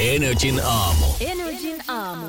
Energin aamu. Energin aamu.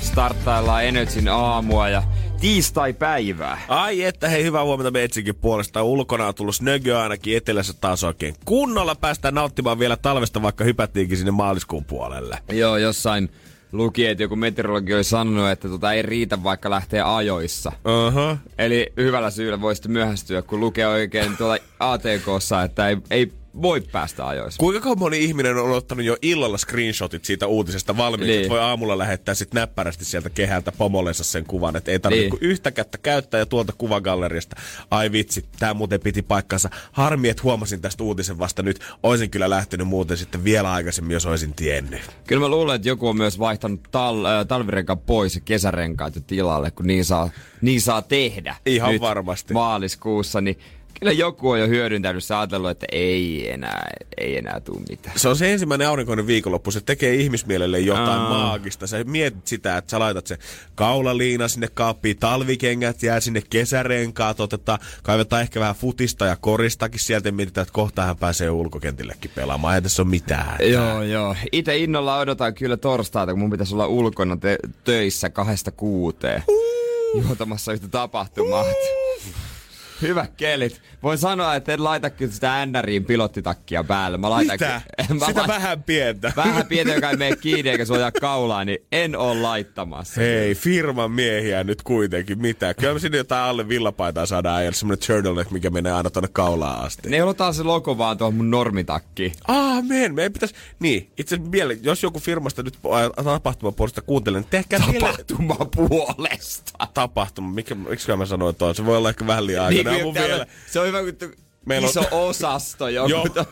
Starttaillaan Energin aamua ja tiistai-päivää. Ai että hei, hyvää huomenta Metsinkin puolesta. Ulkona on tullut snögö ainakin etelässä taas oikein kunnolla. Päästään nauttimaan vielä talvesta, vaikka hypättiinkin sinne maaliskuun puolelle. Joo, jossain luki, että joku meteorologi oli sanonut, että tota ei riitä vaikka lähtee ajoissa. Uh-huh. Eli hyvällä syyllä voi sitten myöhästyä, kun lukee oikein tuolla ATKssa, että ei, ei voi päästä ajoissa. Kuinka moni ihminen on ottanut jo illalla screenshotit siitä uutisesta valmiiksi, niin. että voi aamulla lähettää sitten näppärästi sieltä kehältä pomollensa sen kuvan, että ei tarvitse niin. yhtä kättä käyttää ja tuolta kuvagalleriasta. Ai vitsi, tämä muuten piti paikkansa. Harmi, että huomasin tästä uutisen vasta nyt. Oisin kyllä lähtenyt muuten sitten vielä aikaisemmin, jos olisin tiennyt. Kyllä mä luulen, että joku on myös vaihtanut tal- äh, talvirenkaan pois ja kesärenkaat jo tilalle, kun niin saa, niin saa tehdä. Ihan nyt varmasti. Maaliskuussa, niin kyllä joku on jo hyödyntänyt, se ajatellut, että ei enää, ei enää tule mitään. Se on se ensimmäinen aurinkoinen viikonloppu, se tekee ihmismielelle jotain Aa. maagista. Sä mietit sitä, että sä laitat se kaulaliina sinne kaappiin, talvikengät jää sinne kesärenkaat, otetaan, kaivetaan ehkä vähän futista ja koristakin sieltä ja mietitään, että kohta hän pääsee ulkokentillekin pelaamaan. Ei tässä ole mitään. Joo, joo. Itse innolla odotan kyllä torstaita, kun mun pitäisi olla ulkona te- töissä kahdesta kuuteen. Juotamassa yhtä tapahtumaa. Hyvä kelit. Voin sanoa, että en laita kyllä sitä NRIin pilottitakkia päälle. Mä laitan Mitä? Mä Sitä laitan- vähän pientä. Vähän pientä, joka ei mene kiinni eikä suojaa kaulaa, niin en oo laittamassa. Hei, firman miehiä nyt kuitenkin. Mitä? Kyllä me sinne jotain alle villapaitaa saadaan ajalla. Semmonen turtleneck, mikä menee aina tonne kaulaan asti. Ne otetaan se logo vaan tuohon mun normitakkiin. Aamen. Meidän pitäisi... Niin, itse asiassa jos joku firmasta nyt tapahtumapuolesta kuuntelee, niin tehkää vielä Tapahtuma puolesta. tapahtuma. Mikä, miksi mä sanoin toi? Se voi olla ehkä vähän liian. Niin, Niin, täällä- vielä. Se on hyvä, kun Meillä on- iso osasto joku. Joo.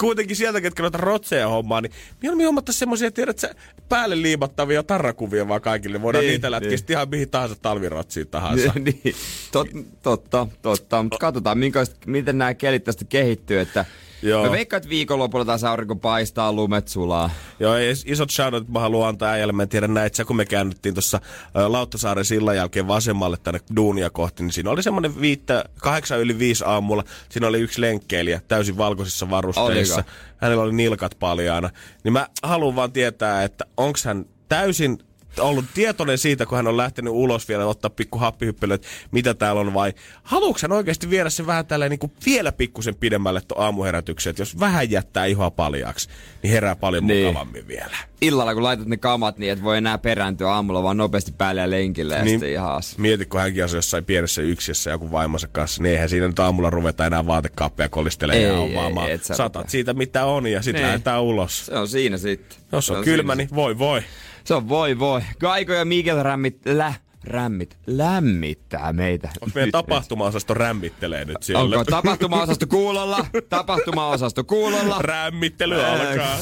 Kuitenkin sieltä, ketkä noita rotseja hommaa, niin mieluummin hommattaisiin semmoisia, tiedät sä, päälle liimattavia tarrakuvia vaan kaikille. Voidaan Niin, niitä lätkiä niin. ihan mihin tahansa talvirotsiin tahansa. niin, tot, totta, totta. Mutta katsotaan, miten nämä kelit tästä kehittyy. Että Joo. Mä veikkaan, että viikonlopulla taas aurinko paistaa, lumet sulaa. Joo, isot shoutout mä haluan antaa äijälle. Mä en tiedä näit sä, kun me käännyttiin tuossa Lauttasaaren sillan jälkeen vasemmalle tänne duunia kohti, niin siinä oli semmoinen viittä, kahdeksan yli viisi aamulla. Siinä oli yksi lenkkeilijä täysin valkoisissa varusteissa. Oliko? Hänellä oli nilkat paljaana. Niin mä haluan vaan tietää, että onks hän täysin ollut tietoinen siitä, kun hän on lähtenyt ulos vielä ottaa pikku happihyppely, että mitä täällä on, vai haluuks hän oikeasti viedä se vähän tälleen niin kuin vielä pikkusen pidemmälle tuon aamuherätyksen, että jos vähän jättää ihoa paljaaksi, niin herää paljon Niin. mukavammin vielä. Illalla kun laitat ne kamat niin, et voi enää perääntyä aamulla vaan nopeasti päälle ja lenkille ja Niin. sitten ihan as. Mieti, kun hänkin asui jossain pienessä yksiössä joku vaimonsa kanssa, niin eihän siinä nyt aamulla ruveta enää vaatekaappeja kolistelemaan ja Ei, hommaamaan. ei, sä Satat siitä mitä on ja sitten Niin. lähdetään ulos. Se on siinä sitten. Jos Se on kylmä, siinä niin voi voi. Se on voi voi. Kaiko ja Miguel rämmit, lä, rämmit, lämmittää meitä. Onko meidän tapahtuma-osasto rämmittelee nyt siellä? Onko tapahtuma-osasto kuulolla? Tapahtuma-osasto kuulolla? Rämmittely alkaa.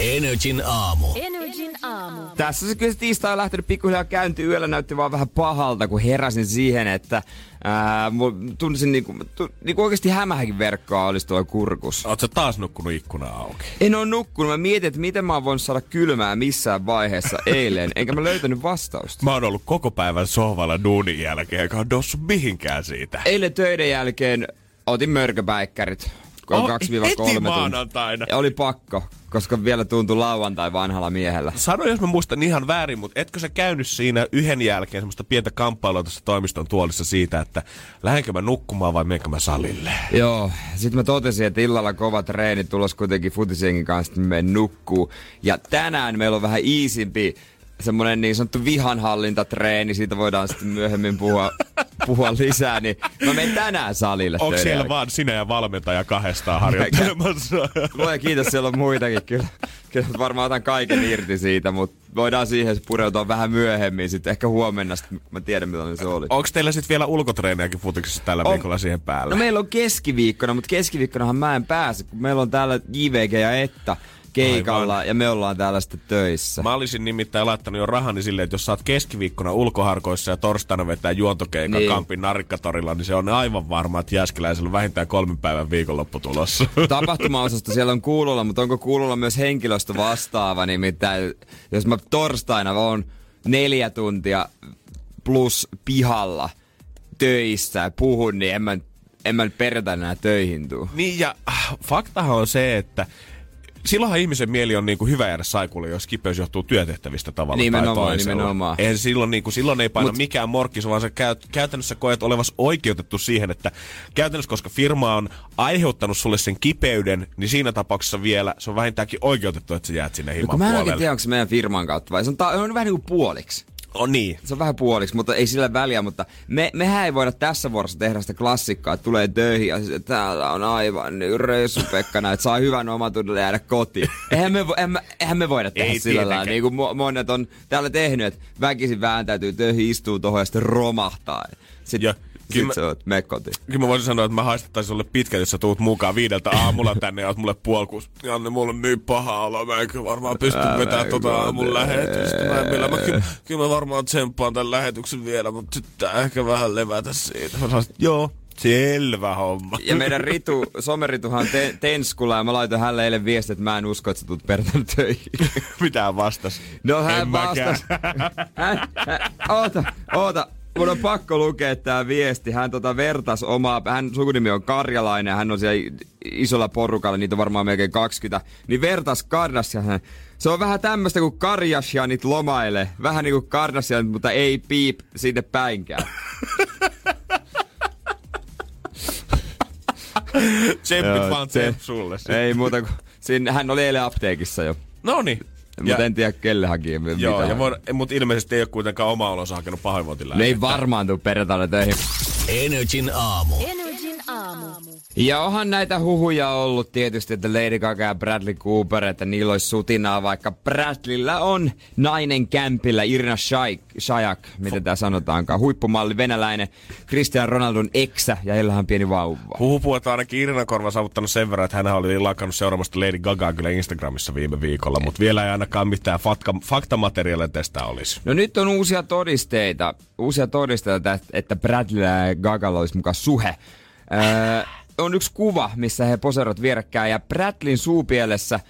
Energin aamu. Energin aamu. Tässä se kyllä se tiistai on lähtenyt pikkuhiljaa käyntiin. Yöllä näytti vaan vähän pahalta, kun heräsin siihen, että ää, tunsin niinku, tu, niinku oikeasti hämähäkin verkkoa olisi tuolla kurkussa. Oletko taas nukkunut ikkuna auki? En ole nukkunut. Mä mietin, että miten mä oon voinut saada kylmää missään vaiheessa eilen, enkä mä löytänyt vastausta. Mä oon ollut koko päivän sohvalla duunin jälkeen, eikä noussut mihinkään siitä. Eilen töiden jälkeen otin mörköpäikkärit. Kun on Oh, 2-3 heti tuntia. maanantaina. Ja oli pakko, koska vielä tuntui lauantai vanhalla miehellä. Sano, jos mä muistan ihan väärin, mutta etkö sä käynyt siinä yhden jälkeen semmoista pientä kamppailua tuossa toimiston tuolissa siitä, että lähdenkö mä nukkumaan vai menenkö mä salille? Joo, sitten mä totesin, että illalla kova treeni tulos kuitenkin futisengin kanssa, että menen nukkuu. Ja tänään meillä on vähän iisimpi semmonen niin sanottu vihanhallintatreeni, siitä voidaan sitten myöhemmin puhua, puhua lisää, niin mä menen tänään salille. Onko siellä jälkeen. vaan sinä ja valmentaja kahdestaan harjoittelemassa? Luoja kiitos, siellä on muitakin kyllä. Kyllä varmaan otan kaiken irti siitä, mutta voidaan siihen pureutua vähän myöhemmin. Sitten ehkä huomenna, sit, mä tiedän millainen se oli. Onko teillä sitten vielä ulkotreeniäkin futiksessa tällä On. viikolla siihen päälle? No meillä on keskiviikkona, mutta keskiviikkonahan mä en pääse, kun meillä on täällä JVG ja Etta keikalla Aivan. ja me ollaan täällä sitten töissä. Mä olisin nimittäin laittanut jo rahani silleen, että jos sä oot keskiviikkona ulkoharkoissa ja torstaina vetää juontokeikka Niin. Kampin narikkatorilla, niin se on aivan varma, että Jääskeläisellä on vähintään kolmen päivän viikonloppu tulossa. Tapahtumaosasto siellä on kuulolla, mutta onko kuulolla myös henkilöstö vastaava? Nimittäin, jos mä torstaina on neljä tuntia plus pihalla töissä ja puhun, niin en mä, en mä perjantaina töihin tuu. niin ja äh, faktahan on se, että silloinhan ihmisen mieli on niinku hyvä jäädä saikulle, jos kipeys johtuu työtehtävistä tavalla Nimenomaan, tai toisella. nimenomaan. Eihän silloin, niinku, silloin ei paina Mut- mikään morkkis, vaan sä käyt, käytännössä koet olevas oikeutettu siihen, että käytännössä, koska firma on aiheuttanut sulle sen kipeyden, niin siinä tapauksessa vielä se on vähintäänkin oikeutettu, että sä jäät sinne No, himan mä en puolelle. tiedä, onko se meidän firman kautta vai se on, ta- on vähän niin kuin puoliksi. On niin. Se on vähän puoliksi, mutta ei sillä väliä, mutta me, mehän ei voida tässä vuorossa tehdä sitä klassikkaa, että tulee töihin ja siis, että täällä on aivan niin reissu Pekkana, että saa hyvän omatunnolle jäädä kotiin. Eihän me, vo, eihän eihän me voida tehdä Ei sillä lailla, niin kuin mo- monet on täällä tehnyt, että väkisin vääntäytyy töihin, istuu tuohon ja sitten romahtaa. Sitten Ja kyllä mä- sä oot, mene kotiin. Kyllä mä voisin sanoa, että mä haistettaisin sulle pitkät, jos sä tuut mukaan viideltä aamulla tänne ja oot mulle puolkuus. Janne, mulla on niin paha olo, mä en kyllä varmaan pysty Älä vetämään tota aamun lähetystä. Mä, en mä, kyllä, kyllä mä varmaan tsemppaan tämän lähetyksen vielä, mutta nyt tää ehkä vähän levätä siitä. Mä sanoin, että joo, selvä homma. Ja meidän Ritu, somerituhan te, Tenskula ja mä laitoin hänelle eilen viestiä, että mä en usko, että sä tulet perjantaina töihin. Mitä vastas? No hän En vastasi. Hän, hän, oota, oota. Mun on pakko lukea tää viesti. Hän tota vertas omaa, hän sukunimi on Karjalainen, hän on siellä isolla porukalla, niitä on varmaan melkein 20. Niin vertas Kardashian. Se on vähän tämmöistä kuin Kardashianit lomaille. Vähän niinku Kardashianit, mutta ei piip sinne päinkään. Tsemppit vaan se- tsemp sulle. ei muuta kuin, siinä, hän oli eilen apteekissa jo. No niin. Mutta en tiedä kelle haki Joo, ja voin, mutta ilmeisesti ei ole kuitenkaan oma olonsa hakenut pahoinvointilääkettä. Ne ei varmaan tuu perjantaina töihin. Energin aamu. Energin aamu. Ja onhan näitä huhuja ollut tietysti, että Lady Gaga ja Bradley Cooper, että niillä olisi sutinaa, vaikka Bradleyllä on nainen kämpillä, Irina Shayk, Shayk, miten tämä sanotaankaan, huippumalli venäläinen, Cristiano Ronaldon eksä ja heillä on pieni vauva. Huhu että ainakin Irina Korva saavuttanut sen verran, että hän oli lakannut seuraamasta Lady Gagaa kyllä Instagramissa viime viikolla, mutta vielä ei ainakaan mitään fakta, faktamateriaalia tästä olisi. No nyt on uusia todisteita, uusia todisteita, että- että Bradleyllä ja Gagalla olisi mukaan suhe. Öö, on yksi kuva, missä he poseerot vierekkäin ja Bradleyn suupielessä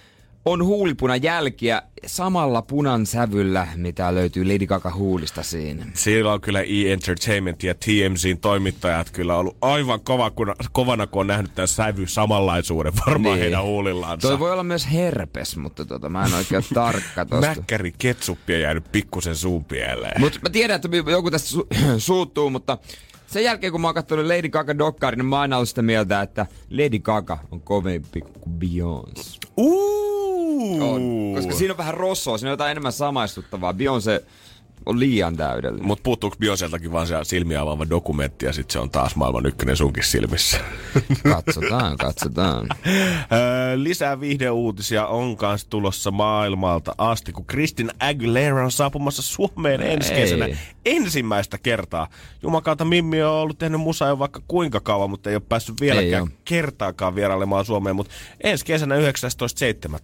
on huulipunan jälkiä samalla punan sävyllä, mitä löytyy Lady Gaga huulista siinä. Siellä on kyllä E-Entertainment ja TMZin toimittajat kyllä ollut aivan kova, kun, kovana, kun on nähnyt tämän sävy samanlaisuuden varmaan Niin. heidän huulillansa. Toi voi olla myös herpes, mutta tota, mä en oikein tarkka tosta. Mäkkäri ketsuppia jäänyt pikkusen suun pieleen. Mutta mä tiedän, että joku tästä su- suuttuu, mutta sen jälkeen kun mä oon katsonut Lady Gaga dokkari, niin mä oon aina ollut sitä mieltä, että Lady Gaga on kovempi kuin Beyoncé. On. Koska siinä on vähän rossoa, siinä on jotain enemmän samaistuttavaa. Beyoncé on liian täydellinen. Mutta puuttuuko Bioseltakin vaan se silmiä avaava dokumentti ja sitten se on taas maailman ykkönen sunkin silmissä. Katsotaan, katsotaan. Öö, lisää viihdeuutisia on kanssa tulossa maailmalta asti, kun Kristin Aguilera on saapumassa Suomeen ensi kesänä ensimmäistä kertaa. Jumakauta Mimmi on ollut tehnyt musaa jo vaikka kuinka kauan, mutta ei ole päässyt Ei vieläkään oo. kertaakaan vierailemaan Suomeen, mutta ensi kesänä 19.7.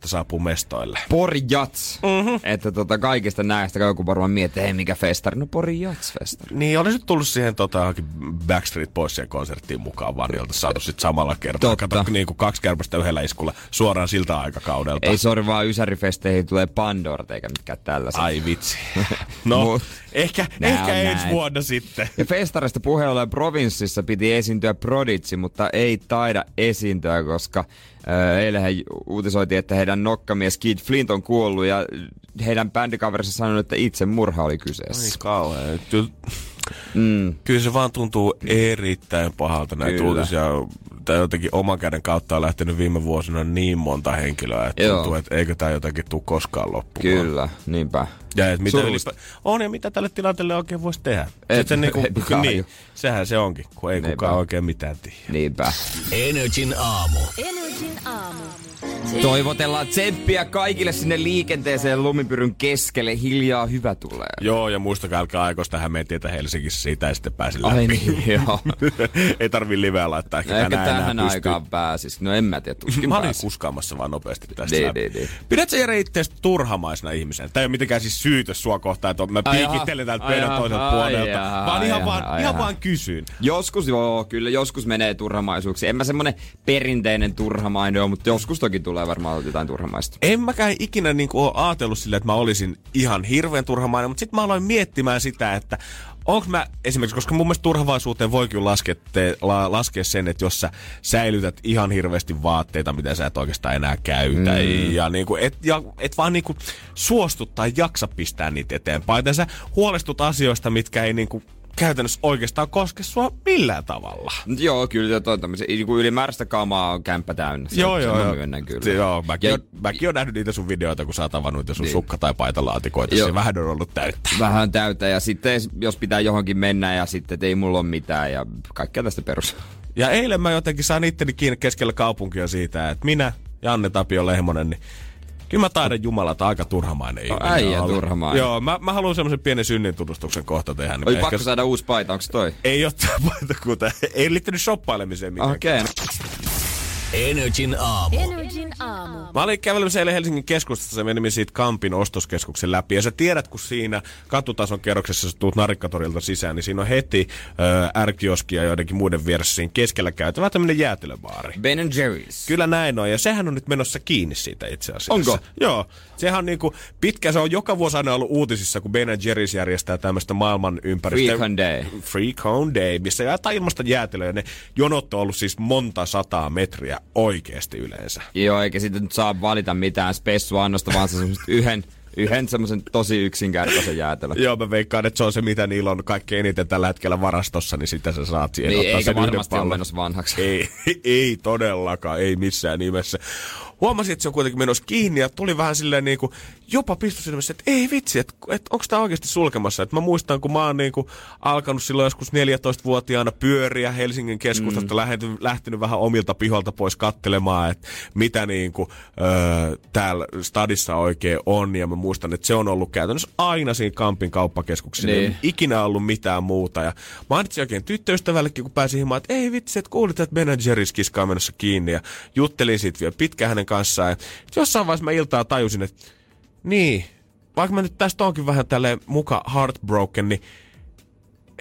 saapuu mestoille. Pori Jats. Mm-hmm. Että tota, kaikista näistä joku varmaan miettii, hei mikä festari. No Pori Jats festari. Niin, olisi tullut siihen tota, Backstreet Boysien konserttiin mukaan, vaan niin oltaisiin saatu sitten samalla kertaa. Totta. Kato, niin kuin kaksi kärpästä yhdellä iskulla suoraan siltä aikakaudelta. Ei sori vaan Ysärifesteihin tulee Pandort eikä mitkään tällaiset. Ai vitsi. No, ehkä, Nää ehkä ensi näin. vuonna sitten. Ja festarista puheen ollen provinssissa piti esiintyä Prodigy, mutta ei taida esiintyä, koska äh, eilen he uutisoitiin, että heidän nokkamies Kid Flint on kuollut ja heidän bändikaverinsa sanoi, että itse murha oli kyseessä. Niin kauhean. Kyllä, mm. kyllä se vaan tuntuu erittäin pahalta näitä Kyllä. uutisia. Tai jotenkin oman käden kautta on lähtenyt viime vuosina niin monta henkilöä, että Joo. tuntuu, että eikö tämä jotenkin tule koskaan loppumaan. Kyllä, niinpä. Ja et mitä ylipä, on ja mitä tälle tilanteelle oikein voisi tehdä? Et- se, niinku, ei kukaan niin, sehän se onkin, kun ei Niinpä. kukaan oikein mitään tiedä. Niinpä. Energin aamu. Energin aamu. Toivotellaan tsemppiä kaikille sinne liikenteeseen lumipyryn keskelle. Hiljaa hyvä tulee. Joo, ja muistakaa, älkää aikos tähän meidän tietä Helsingissä, siitä ei sitten pääse läpi. Ai niin, joo. ei tarvi liveä laittaa, ehkä, Ehkä tänään enää tähän aikaan pääsis. No en mä tiedä, tuskin Mä olin pääsis. kuskaamassa vaan nopeasti tästä läpi. niin, niin. Pidätkö Jere itseäsi turhamaisena ihmisenä? Tämä ei ole mitenkään siis syytös sua kohtaan, että mä Ai piikittelen täältä Ai pöydän toiselta Ai puolelta. jaha, Vaan ai ihan, vaan, ai ihan jaha. vaan kysyn. Joskus joo, kyllä joskus menee turhamaisuuksiin. En mä semmonen perinteinen turhamainen ole, mutta joskus toki tulee varmaan jotain turhamaista. En mäkään ikinä niin ole ajatellut sille, että mä olisin ihan hirveän turhamainen, mutta sitten mä aloin miettimään sitä, että onko mä esimerkiksi, koska mun mielestä turhavaisuuteen voi kyllä laskea, te, la, laskea sen, että jos sä säilytät ihan hirveästi vaatteita, mitä sä et oikeastaan enää käytä, mm. ja, niin kuin, et, ja et vaan niin kuin suostu tai jaksa pistää niitä eteenpäin, tai sä huolestut asioista, mitkä ei niin kuin käytännössä oikeastaan koske sua millään tavalla. Joo, kyllä toi tämmösen, niinku ylimääräistä kamaa on kämppä täynnä. Se- Joo, joo, joo. myönnän kyllä. Se, joo, mäkin, Ja- on, mäkin on nähnyt niitä sun videoita, kun sä oot avannut niitä sun Niin. sukka- tai paitalaatikoita. Se vähän on ollut täyttä. Vähän täyttä ja sitten jos pitää johonkin mennä ja sitten ei mulla ole mitään ja kaikkea tästä perus. Ja eilen mä jotenkin sain itteni kiinni keskellä kaupunkia siitä, että minä ja Anne Tapio Lehmonen, niin kyllä mä taidan jumalata aika turhamainen ihminen äijä olla. turhamainen. Joo, mä, mä haluan semmoisen pienen synnintunnustuksen kohta tehdä. Niin Oli pakko saada uusi paita, onko toi? Ei ole paita kuten, ei liittynyt shoppailemiseen mitenkään. Okei. Okay. Energin aamu. Energin aamu. Mä olin kävelemässä eilen Helsingin keskustassa, se menimme siitä Kampin ostoskeskuksen läpi. Ja sä tiedät, kun siinä katutason kerroksessa sä tuut Narikkatorilta sisään, niin siinä on heti äh, R-kioski ja joidenkin muiden vieressä siinä keskellä käytävä tämmönen jäätelöbaari. Ben Jerry's. Kyllä näin on, ja sehän on nyt menossa kiinni siitä itse asiassa. Onko? Joo. Sehän on niinku, pitkä, se on joka vuosi aina ollut uutisissa, kun Ben Jerry's järjestää tämmöistä maailman ympäristä. Freak on Day. Freak on Day, missä jaetaan ilmasta jäätelöä. Ne jonot on ollut siis monta sataa metriä oikeasti yleensä. Joo, eikä sitten nyt saa valita mitään spessuannosta, vaan se yhden, yhden semmoisen tosi yksinkertaisen jäätelön. Joo, mä veikkaan, että se on se, mitä niillä on kaikkein eniten tällä hetkellä varastossa, niin sitä sä saat siihen Niin, ottaa eikä sen yhden varmasti ole pallon. vanhaksi. Ei, ei todellakaan, ei missään nimessä. Huomasin, että se on kuitenkin menossa kiinni ja tuli vähän silleen niin kuin, jopa pistosilmässä, että ei vitsi, että, että onko tämä oikeasti sulkemassa. Että mä muistan, kun mä oon niin kuin alkanut silloin joskus 14-vuotiaana pyöriä Helsingin keskustasta, mm. lähtenyt, lähtenyt vähän omilta piholta pois kattelemaan, että mitä niin kuin, öö, täällä stadissa oikein on. Ja mä muistan, että se on ollut käytännössä aina siinä Kampin kauppakeskuksessa. Niin. Ei ikinä ollut mitään muuta. Ja mainitsin oikein tyttöystävällekin, kun pääsin himaan, että ei vitsi, että kuulit, että Ben Jerry's kiskaa menossa kiinni. Ja juttelin siitä vielä pitkään hänen kanssaan. Ja jossain vaiheessa mä iltaa tajusin, että niin, vaikka mä nyt tästä onkin vähän tälleen muka heartbroken, niin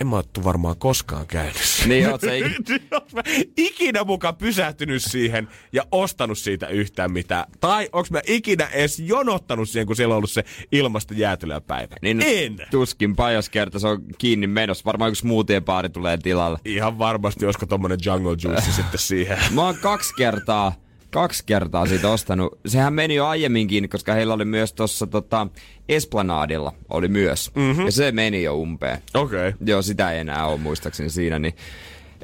en mä oottu varmaan koskaan käynyt. Niin, oot sä ik- ikinä muka pysähtynyt siihen ja ostanut siitä yhtään mitään? Tai onko mä ikinä edes jonottanut siihen, kun siellä on ollut se ilmasta jäätelöä päivä? Niin en! Tuskinpa, jos kerta se on kiinni menossa. Varmaan yksi smoothie-baari tulee tilalle. Ihan varmasti, olisiko tommonen jungle juice sitten siihen. Mä oon kaksi kertaa, kaksi kertaa siitä ostanut. Sehän meni jo aiemminkin, koska heillä oli myös tuossa tota, Esplanadilla oli myös. Mm-hmm. Ja se meni jo umpeen. Okei. Okay. Joo, sitä ei enää ole muistaakseni siinä, niin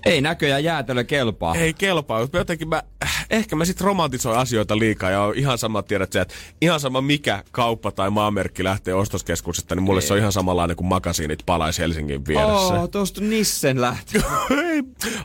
ei näköjään jäätelö kelpaa. Ei kelpaa, mutta jotenkin mä, ehkä mä sit romantisoin asioita liikaa ja on ihan sama, tiedät sä, että ihan sama mikä kauppa tai maamerkki lähtee ostoskeskuksesta, niin mulle se on ihan samanlainen kuin makasiinit palaisi Helsingin vieressä. Oh, tuosta Nissen lähti. Ei,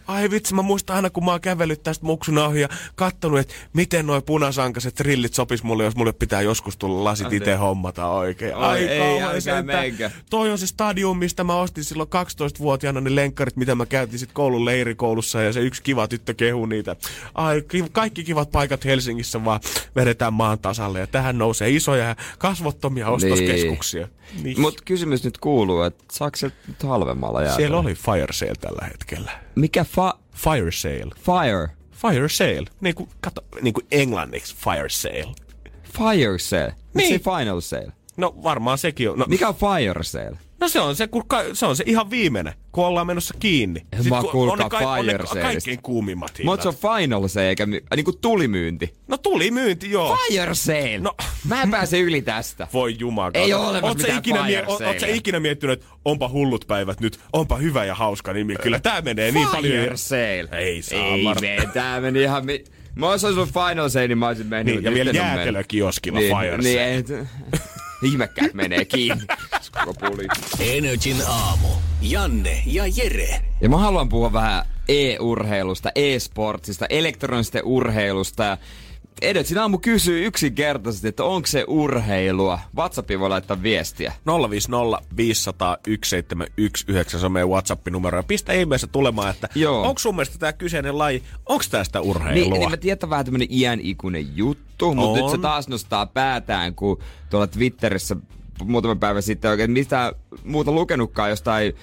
ai vitsi, mä muistan aina kun mä oon kävellyt tästä muksun ohi ja kattonut, että miten noi punasankaset rillit sopis mulle, jos mulle pitää joskus tulla lasit itse hommata oikein. Ai ei, kauhean älkää menkö. Toi on se stadium, mistä mä ostin silloin 12-vuotiaana ne lenkkarit, mitä mä käytin sit koulun leirikoulussa ja se yksi kiva tyttö kehu niitä. Ai, ki- kaikki kivat paikat Helsingissä vaan vedetään maan tasalle ja tähän nousee isoja ja kasvottomia ostoskeskuksia. Niin. Mut kysymys nyt kuuluu, että saako se nyt halvemmalla jäätelöä? Siellä oli fire sale tällä hetkellä. Mikä fa- Fire sale. fire? Fire sale. Niin kuin, kato, niin kuin englanniksi fire sale. Fire sale? Niin. Niin. Se final sale? No varmaan sekin on. No, Mikä on fire sale? No se on se, kun ka, se on se ihan viimeinen, kun ollaan menossa kiinni. Mä kuulkaa on kaik- on ne fire ka- kaikkein kuumimmat hinnat. Mutta se on final sale eikä niinku tulimyynti. No tuli myynti, joo. Fire sale! No. Mä en pääse yli tästä. Voi jumala. Ei oo olemassa mitään ikinä, fire oot, oot sä ikinä miettinyt, että onpa hullut päivät nyt, onpa hyvä ja hauska nimi. Kyllä tää menee niin paljon. Fire sale. Ei saa Ei me, tää meni ihan... Mi- mä olisin ollut final sale, niin mä olisin mennyt. Niin, ja vielä jäätelökioskilla niin, fire niin, sale. nyt- Ihmekkäät menee kiinni. Energin aamu. Janne ja Jere. Ja mä haluan puhua vähän e-urheilusta, e-sportsista, elektronisesta urheilusta ja Edet, sinä aamu kysyy yksinkertaisesti, että onko se urheilua. WhatsAppiin voi laittaa viestiä. 050 500 1719, se on meidän WhatsApp-numero. Ja pistä ihmeessä tulemaan, että onko sun mielestä tämä kyseinen laji, onko tästä urheilua? Niin, niin mä tiedän vähän tämmönen iän ikuinen juttu, mutta nyt se taas nostaa päätään, kun tuolla Twitterissä muutama päivä sitten oikein mistä muuta lukenutkaan jostain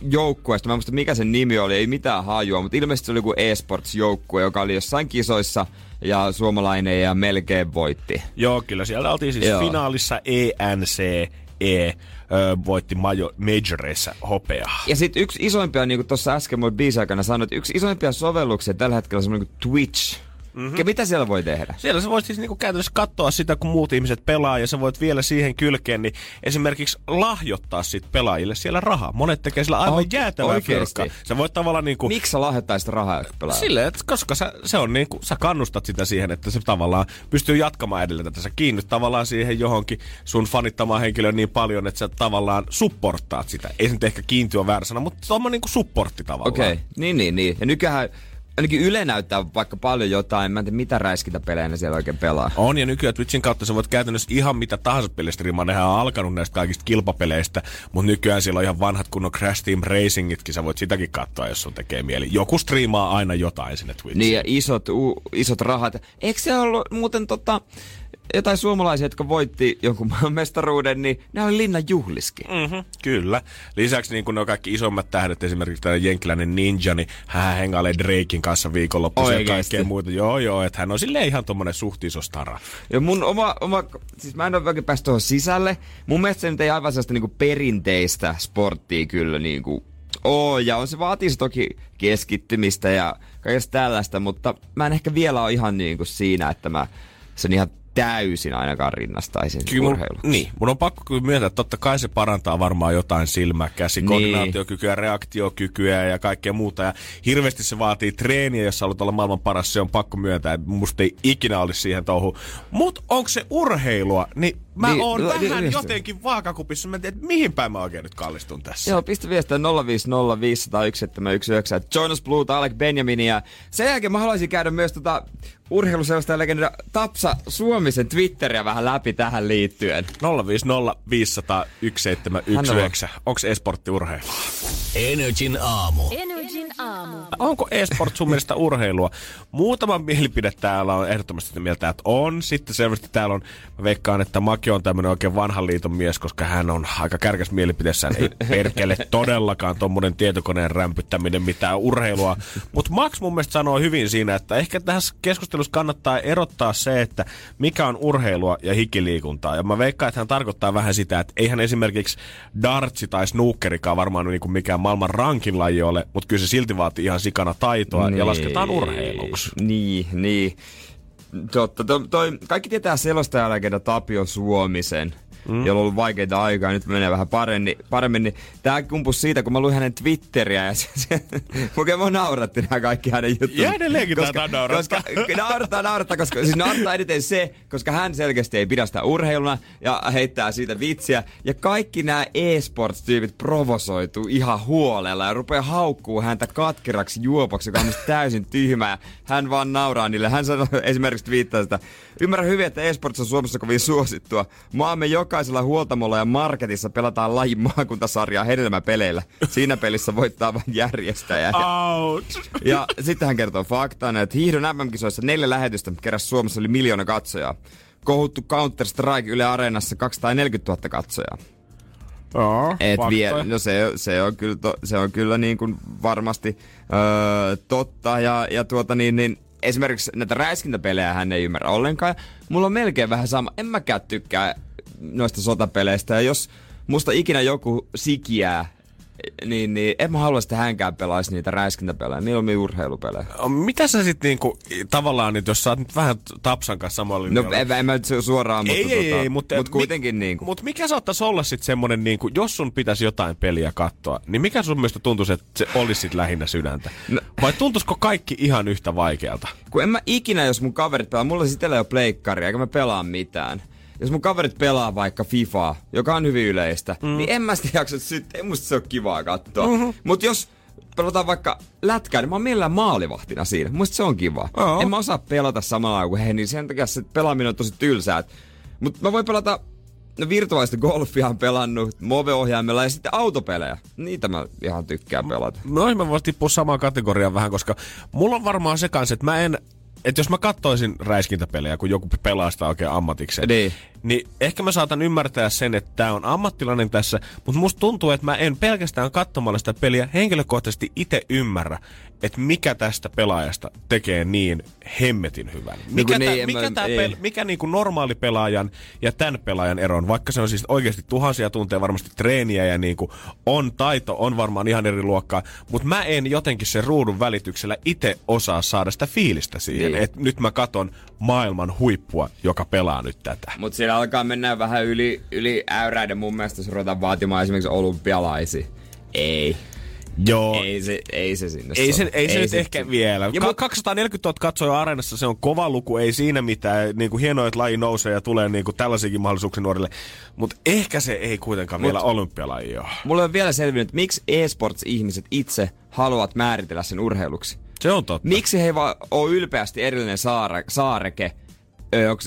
joukkueesta. Mä en muista mikä sen nimi oli, ei mitään hajua, mutta ilmeisesti se oli joku e-sports-joukkue, joka oli jossain kisoissa ja suomalainen ja melkein voitti. Joo, kyllä siellä oltiin siis Joo. finaalissa ENC E voitti majo, majoreissa hopeaa. Ja sitten yksi isoimpia, niin kuin tuossa äsken mun biisi aikana sanoin, että yksi isoimpia sovelluksia tällä hetkellä on semmoinen kuin Twitch Mm-hmm. Ja mitä siellä voi tehdä? Siellä sä voit siis niinku käytännössä katsoa sitä, kun muut ihmiset pelaa, ja sä voit vielä siihen kylkeen, niin esimerkiksi lahjoittaa sit pelaajille siellä rahaa. Monet tekee sillä aivan Oike- jäätävää fyrkkaa. Sä voit tavallaan niinku... Miksi sä lahjoittaisit rahaa pelaa? Silleen, että koska sä, se on niinku, sä kannustat sitä siihen, että se tavallaan pystyy jatkamaan edelleen tätä. Sä kiinnyt tavallaan siihen johonkin sun fanittamaan henkilöön niin paljon, että sä tavallaan supportaat sitä. Ei se nyt ehkä kiintiö väärä sana, mutta se on niinku supportti tavallaan. Okei, okay. niin, niin, niin. Ja nykyään ainakin Yle näyttää vaikka paljon jotain. Mä en tiedä, mitä räiskintäpelejä ne siellä oikein pelaa. On, ja nykyään Twitchin kautta sä voit käytännössä ihan mitä tahansa pelistä. Nehän on alkanut näistä kaikista kilpapeleistä, mutta nykyään siellä on ihan vanhat kunnon Crash Team Racingitkin. Sä voit sitäkin katsoa, jos sun tekee mieli. Joku striimaa aina jotain sinne Twitchiin. Niin, ja isot, u, isot rahat. Eikö se ollut muuten tota, jotain suomalaisia, jotka voitti jonkun mestaruuden, niin ne oli linnan juhliski. Mm-hmm, kyllä. Lisäksi niin kun ne on kaikki isommat tähdet, esimerkiksi tämä jenkkiläinen Ninja, niin hän hengailee Drakein kanssa viikonloppuisin ja kaikkea muuta. Joo, joo, että hän on silleen ihan tommonen suht iso stara. Ja mun oma, oma siis mä en ole oikein päässyt tuohon sisälle. Mun mielestä se nyt ei aivan sellaista niinku perinteistä sporttia kyllä niinku Oo, ja on se vaatii toki keskittymistä ja kaikesta tällaista, mutta mä en ehkä vielä ole ihan niin kuin siinä, että mä sen ihan täysin ainakaan rinnastaisin kyllä mun, Niin, mun on pakko kyllä myöntää, että totta kai se parantaa varmaan jotain silmä, käsi, niin. koordinaatiokykyä, reaktiokykyä ja kaikkea muuta. Ja hirveästi se vaatii treeniä, jos haluat olla maailman paras, se on pakko myöntää. Musta ei ikinä olisi siihen touhu. Mut onko se urheilua, niin mä niin, oon no, vähän niin, jotenkin vaakakupissa. Mä en tiedä, mihin päin mä oikein nyt kallistun tässä. Joo, pistä viestiä 050 Jonas Blue, Alec Benjamin ja sen jälkeen mä haluaisin käydä myös tota urheiluseosta legenda Tapsa Suomisen Twitteriä vähän läpi tähän liittyen. 050 500 1719. Onko esportti urheilu? Energin aamu. Energin aamu. Onko esport sun mielestä urheilua? Muutama mielipide täällä on ehdottomasti sitä mieltä, että on. Sitten selvästi täällä on, mä veikkaan, että Maki on tämmönen oikein vanhan liiton mies, koska hän on aika kärkäs mielipiteessään. Ei perkele todellakaan tommonen tietokoneen rämpyttäminen mitään urheilua. Mutta Max mun mielestä sanoo hyvin siinä, että ehkä tässä keskustelussa kannattaa erottaa se, että mikä on urheilua ja hikiliikuntaa. Ja mä veikkaan, että hän tarkoittaa vähän sitä, että eihän esimerkiksi dartsi tai snookerikaan varmaan niin kuin mikään maailman rankin laji ole, mutta kyllä se silti vaatii ihan sikana taitoa niin, ja lasketaan urheiluksi. Niin, niin. Totta, toi, toi, kaikki tietää selostajalegenda Tapio Suomisen mm. jolla on ollut vaikeita aikaa, nyt menee vähän paremmin, paremmin niin tää kumpus siitä, kun mä luin hänen Twitteriä ja se, se oikein mua nauratti nämä kaikki hänen juttunsa. Ja edelleenkin koska, naurattaa. Koska, naurattaa, naurattaa, koska siis naurattaa eniten se, koska hän selkeästi ei pidä sitä urheiluna ja heittää siitä vitsiä. Ja kaikki nämä e-sports-tyypit provosoituu ihan huolella ja rupeaa haukkuu häntä katkeraksi juopaksi, joka on täysin tyhmää. Hän vaan nauraa niille. Hän sanoi esimerkiksi viittaa sitä, ymmärrän hyvin, että e-sports on Suomessa kovin suosittua. Maamme jokaisella huoltamolla ja marketissa pelataan lajin maakuntasarjaa hedelmäpeleillä. Siinä pelissä voittaa vain järjestäjä. Ouch. Ja sitten hän kertoo faktaan, että hiihdon MM-kisoissa neljä lähetystä keräs Suomessa oli miljoona katsojaa. Kohuttu Counter-Strike Yle Areenassa 240 000 katsojaa. Joo, Et vie, no se, se, on kyllä, to, se on kyllä niin kuin varmasti öö, totta. Ja, ja tuota niin, niin esimerkiksi näitä räiskintäpelejä hän ei ymmärrä ollenkaan. Mulla on melkein vähän sama. En mäkään tykkää noista sotapeleistä. Ja jos musta ikinä joku sikiää, niin, niin en mä halua, että hänkään pelaisi niitä räiskintäpelejä, mieluummin urheilupelejä. Mitä sä sitten niinku, tavallaan, nyt, jos sä oot nyt vähän Tapsan kanssa samalla No en, en mä nyt suoraan, mutta, ei, ei, tota, ei, mutta, mutta kuitenkin mi, niinku. Mutta mikä saattaisi olla sitten semmonen, niinku, jos sun pitäisi jotain peliä katsoa, niin mikä sun mielestä tuntuisi, että se olisi sit lähinnä sydäntä? No. Vai tuntuisiko kaikki ihan yhtä vaikealta? Kun en mä ikinä, jos mun kaverit pelaa, mulla siis jo pleikkari, eikä mä pelaa mitään jos mun kaverit pelaa vaikka FIFAa, joka on hyvin yleistä, mm. niin en mä sitä jaksa ei musta se ole kivaa katsoa. Mm-hmm. Mut jos pelataan vaikka lätkää, niin mä oon mielellään maalivahtina siinä. Muista se on kiva. Joo. En mä osaa pelata samalla kuin he, niin sen takia se pelaaminen on tosi tylsää. Mutta mä voin pelata no virtuaalista golfia on pelannut, Move-ohjaimella ja sitten autopelejä. Niitä mä ihan tykkään pelata. Noin mä voisin tippua samaan kategoriaan vähän, koska mulla on varmaan se kanssa, että mä en että jos mä kattoisin räiskintäpelejä, kun joku pelaa sitä oikein ammatikseen, Niin. niin ehkä mä saatan ymmärtää sen, että tämä on ammattilainen tässä, mutta musta tuntuu, että mä en pelkästään katsomalla sitä peliä henkilökohtaisesti itse ymmärrä, että mikä tästä pelaajasta tekee niin hemmetin hyvän. Mikä, niin, tää, en mikä, mä- tää ei. pel, mikä niinku normaali pelaajan ja tämän pelaajan ero on, vaikka se on siis oikeasti tuhansia tunteja varmasti treeniä ja niinku on taito, on varmaan ihan eri luokkaa, mutta mä en jotenkin sen ruudun välityksellä itse osaa saada sitä fiilistä siihen, Niin. niin. että nyt mä katon maailman huippua, joka pelaa nyt tätä. Mutta siellä alkaa mennä vähän yli, yli äyräiden mun mielestä, jos ruvetaan vaatimaan esimerkiksi olympialaisia. Ei. Joo. Ei se, ei se sinne Ei se, ei se nyt ehkä vielä. Ja Ka- mut- 240 000 katsoja areenassa, se on kova luku, ei siinä mitään. Niin kuin hienoa, että laji nousee ja tulee niin kuin tällaisiakin mahdollisuuksia nuorille. Mutta ehkä se ei kuitenkaan Mut- vielä olympialaji ole. Mulle on vielä selvinnyt, että miksi e-sports-ihmiset itse haluavat määritellä sen urheiluksi. Se on totta. Miksi he ei vaan ole ylpeästi erillinen saare, saareke,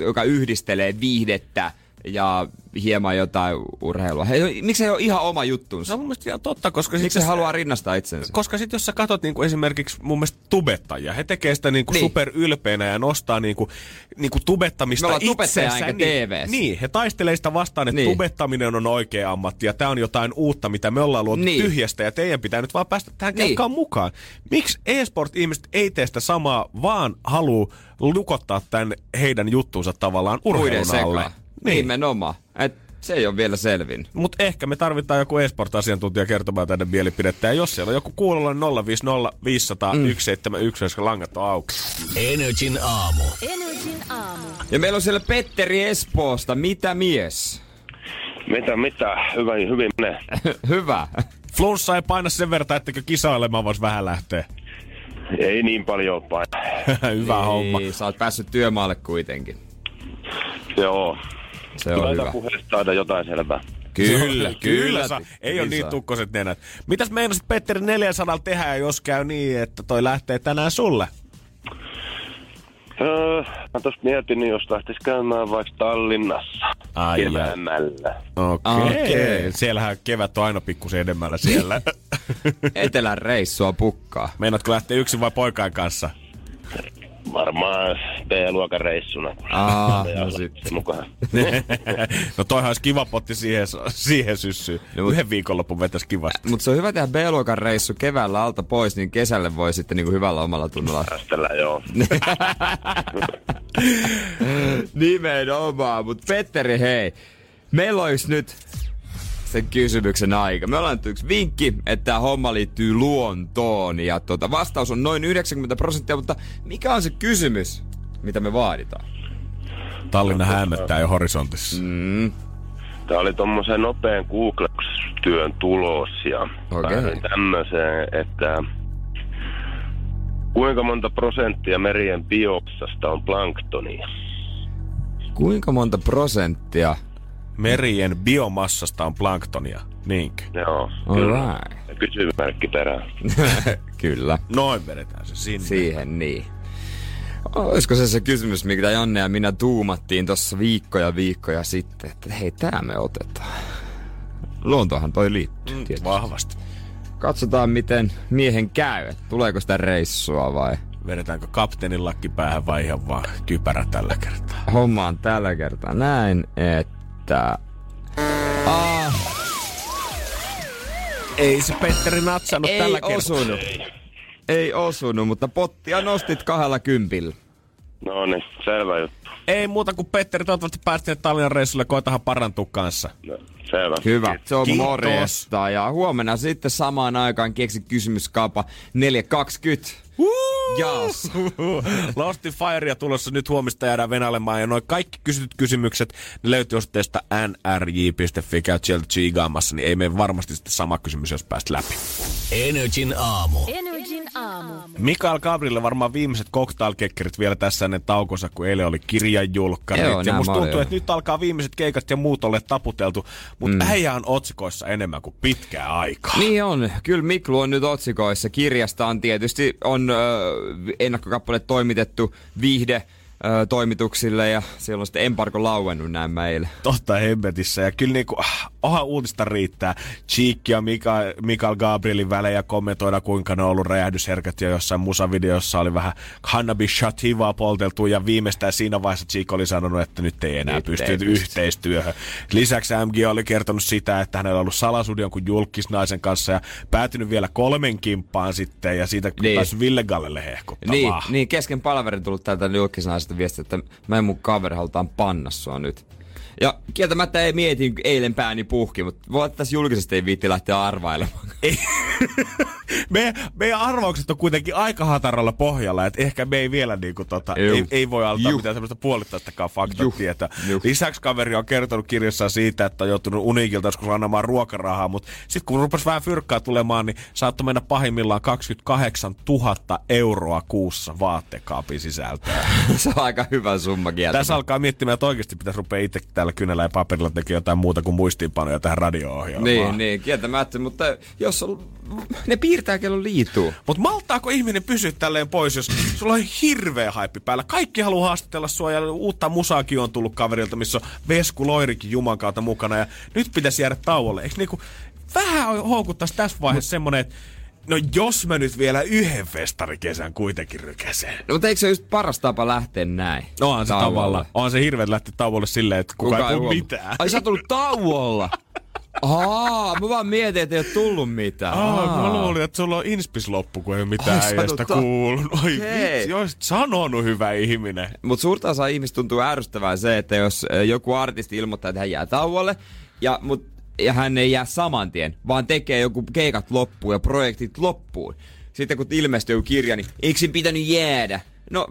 joka yhdistelee viihdettä ja hieman jotain urheilua? He, miksi ei ole ihan oma Se juttunsa? on mun mielestä ihan totta, koska Miksi sit he haluaa rinnastaa itsensä? Koska sitten jos sä katot niinku esimerkiksi mun mielestä tubettajia, he tekee sitä niinku Niin. niin. super ylpeänä ja nostaa niinku, niinku tubettamista Me itsensä. enkä niin, niin, he taistelee sitä vastaan, että Niin. tubettaminen on oikea ammatti ja tämä on jotain uutta, mitä me ollaan luotu Niin. tyhjästä ja teidän pitää nyt vaan päästä tähän Niin. kelkkaan mukaan. Miksi e-sport-ihmiset ei tee sitä samaa, vaan haluu lukottaa tämän heidän juttuunsa tavallaan urheilun alle? Niin. Nimenomaan. Et se ei ole vielä selvin. Mutta ehkä me tarvitaan joku e-sport-asiantuntija kertomaan tänne mielipidettä. Ja jos siellä on joku kuulolla, niin 050 500 mm. 171, koska langat on auki. Energin aamu. Energin aamu. Ja meillä on siellä Petteri Espoosta. Mitä mies? Mitä, mitä? Hyvä, hyvin menee. Hyvä. Flunssa ei paina sen verran, ettekö kisailemaan vois vähän lähteä. Ei niin paljon paina. hyvä Niin, homma. Sä oot päässyt työmaalle kuitenkin. Joo. Se on hyvä. puheesta saada jotain selvää. Kyllä, kyllä. Sa- ei ole Kyllä niin tukkoset nenät. Mitäs meinasit Petteri 400 tehdä, jos käy niin, että toi lähtee tänään sulle? Öö, mä tos mietin, niin jos lähtis käymään vaikka Tallinnassa. Ai. Keväämällä. Okei. Okei. Okay. Siellähän kevät on aina pikkusen edemmällä siellä. Etelän reissua pukkaa. Meinaatko lähteä yksin vai poikain kanssa? Varmaan B-luokan reissuna. Aa, no lapsi sit. mukaan. no toihan olisi kiva potti siihen, siihen syssyyn. No, Yhden viikonlopun vetäisi kivasti. Mutta se on hyvä tehdä B-luokan reissu keväällä alta pois, niin kesälle voi sitten niinku hyvällä omalla tunnolla. Tästellä, joo. Nimenomaan, mutta Petteri, hei. Meillä olisi nyt sen kysymyksen aika. Me ollaan nyt yksi vinkki, että tämä homma liittyy luontoon. Ja tota, vastaus on noin 90 prosenttia, mutta mikä on se kysymys, mitä me vaaditaan? Tallinna hämöttää jo horisontissa. Mm, Tää oli tommosen nopean Google-työn tulos ja päädyin tämmöiseen, että kuinka monta prosenttia merien bioksasta on planktonia? kuinka monta prosenttia? Merien biomassasta on planktonia, niinkö? Joo, Alright. Ja Kysymysmerkki perään. Kyllä, Noin vedetään se sinne. siihen niin. Olisiko se se kysymys, mitä Janne ja minä tuumattiin tuossa viikkoja viikkoja sitten, että hei, tää me otetaan. Luontohan toi liittyy, Mm, tietysti. vahvasti. Katsotaan, miten miehen käy. Tuleeko sitä reissua vai? Vedetäänkö kapteenin lakki päähän vai ihan vaan kypärä tällä kertaa? Homma on tällä kertaa näin, että... Ah, Ei se Petteri natsannut ei tällä kertaa. osunut. Ei osunut, mutta pottia nostit kahdella kympillä. No niin, selvä juttu. Ei muuta kuin Petteri, toivottavasti päästiin Tallinnan reissulle, koitahan parantua kanssa. No, selvä. Hyvä, se on Kiitos. morjesta. Ja huomenna sitten samaan aikaan keksi kysymyskaapa 420. Jaas. Lost in Firea tulossa nyt huomista jäädään venailemaan ja noin kaikki kysytyt kysymykset ne löytyy osoitteesta nrj.fi. Käyt sieltä niin ei mene varmasti sitten sama kysymys, jos pääst läpi. Energin aamu. Energin aamu. Mikael Gabrielille varmaan viimeiset cocktailkekkerit vielä tässä ennen taukonsa, kun eilen oli kirjanjulkkarit. Joo, ja musta tuntuu, että nyt alkaa viimeiset keikat ja muut ole taputeltu, mutta mm. äijä on otsikoissa enemmän kuin pitkään aikaa. Niin on. Kyllä Miklu on nyt otsikoissa. Kirjasta on tietysti on ö, ennakkokappale toimitettu viihde ö, toimituksille ja siellä on sitten embargo lauennut näin meille. Totta hemmetissä. Ja kyllä niinku, ah, oha uutista riittää. Cheek ja Mika, Mikael Gabrielin välejä kommentoida, kuinka ne on ollut räjähdysherkät ja jossain musavideossa oli vähän cannabis shativaa polteltu ja viimeistään siinä vaiheessa Cheek oli sanonut, että nyt ei enää Nyt pysty ei pysty. yhteistyöhön. Lisäksi MG oli kertonut sitä, että hänellä on ollut salasudi jonkun julkisnaisen kanssa ja päätynyt vielä kolmen kimppaan sitten ja siitä niin. Päässyt Ville Gallelle hehkuttamaan. Niin, niin, kesken palaverin tullut täältä julkisnaisesta viestiä, että mä en mun kaveri halutaan panna sua nyt. Ja kieltämättä ei mietin, eilen pääni puhki, mutta voi että tässä julkisesti ei viitti lähteä arvailemaan. Ei. me, meidän arvaukset on kuitenkin aika hataralla pohjalla, että ehkä me ei vielä niinku tota, Juh. ei, ei, voi antaa Juh. mitään semmoista puolittaistakaan. Juh. Lisäksi kaveri on kertonut kirjassaan siitä, että on joutunut Unikilta joskus annamaan ruokarahaa, mutta sitten kun rupesi vähän fyrkkaa tulemaan, niin saattoi mennä pahimmillaan 28 000 euroa kuussa vaatekaapin sisältöä. Se on aika hyvä summa kieltä. Tässä alkaa miettimään, että oikeasti pitäisi rupea itse täällä kynällä ja paperilla tekemään jotain muuta kuin muistiinpanoja tähän radio-ohjelmaan. Niin, niin, kieltämättä, mutta jos on, ne piirtää kello liituu. Mutta maltaako ihminen pysyä tälleen pois, jos sulla on hirveä haippi päällä? Kaikki haluaa haastatella sua ja uutta musaakin on tullut kaverilta, missä on Vesku Loirikin Juman kautta mukana ja nyt pitäisi jäädä tauolle. Eikö niinku vähän houkuttaisi tässä vaiheessa semmonen, että no jos mä nyt vielä yhden festarikesän kuitenkin rykäseen. No, mutta eikö se just paras tapa lähteä näin? No on se tavalla. On se hirveä lähteä tauolle silleen, että kuka, kuka ei puhu huomaa. mitään. Ai sä oot tullut tauolla? Aa, mä vaan mietin, että ei oo tullut mitään. Aa, mä luulin, että sulla on inspis loppu, kun ei ole mitään Ai, äijästä oot ta- kuullut. Oi vitsi, oisit sanonut hyvä ihminen. Mutta suurta osa ihmistä tuntuu ärsyttävää se, että jos ö, joku artisti ilmoittaa, että hän jää tauolle, ja, mut, ja hän ei jää saman tien, vaan tekee joku keikat loppuun ja projektit loppuun. Sitten kun ilmestyy kirja, niin eikö sen pitänyt jäädä? No,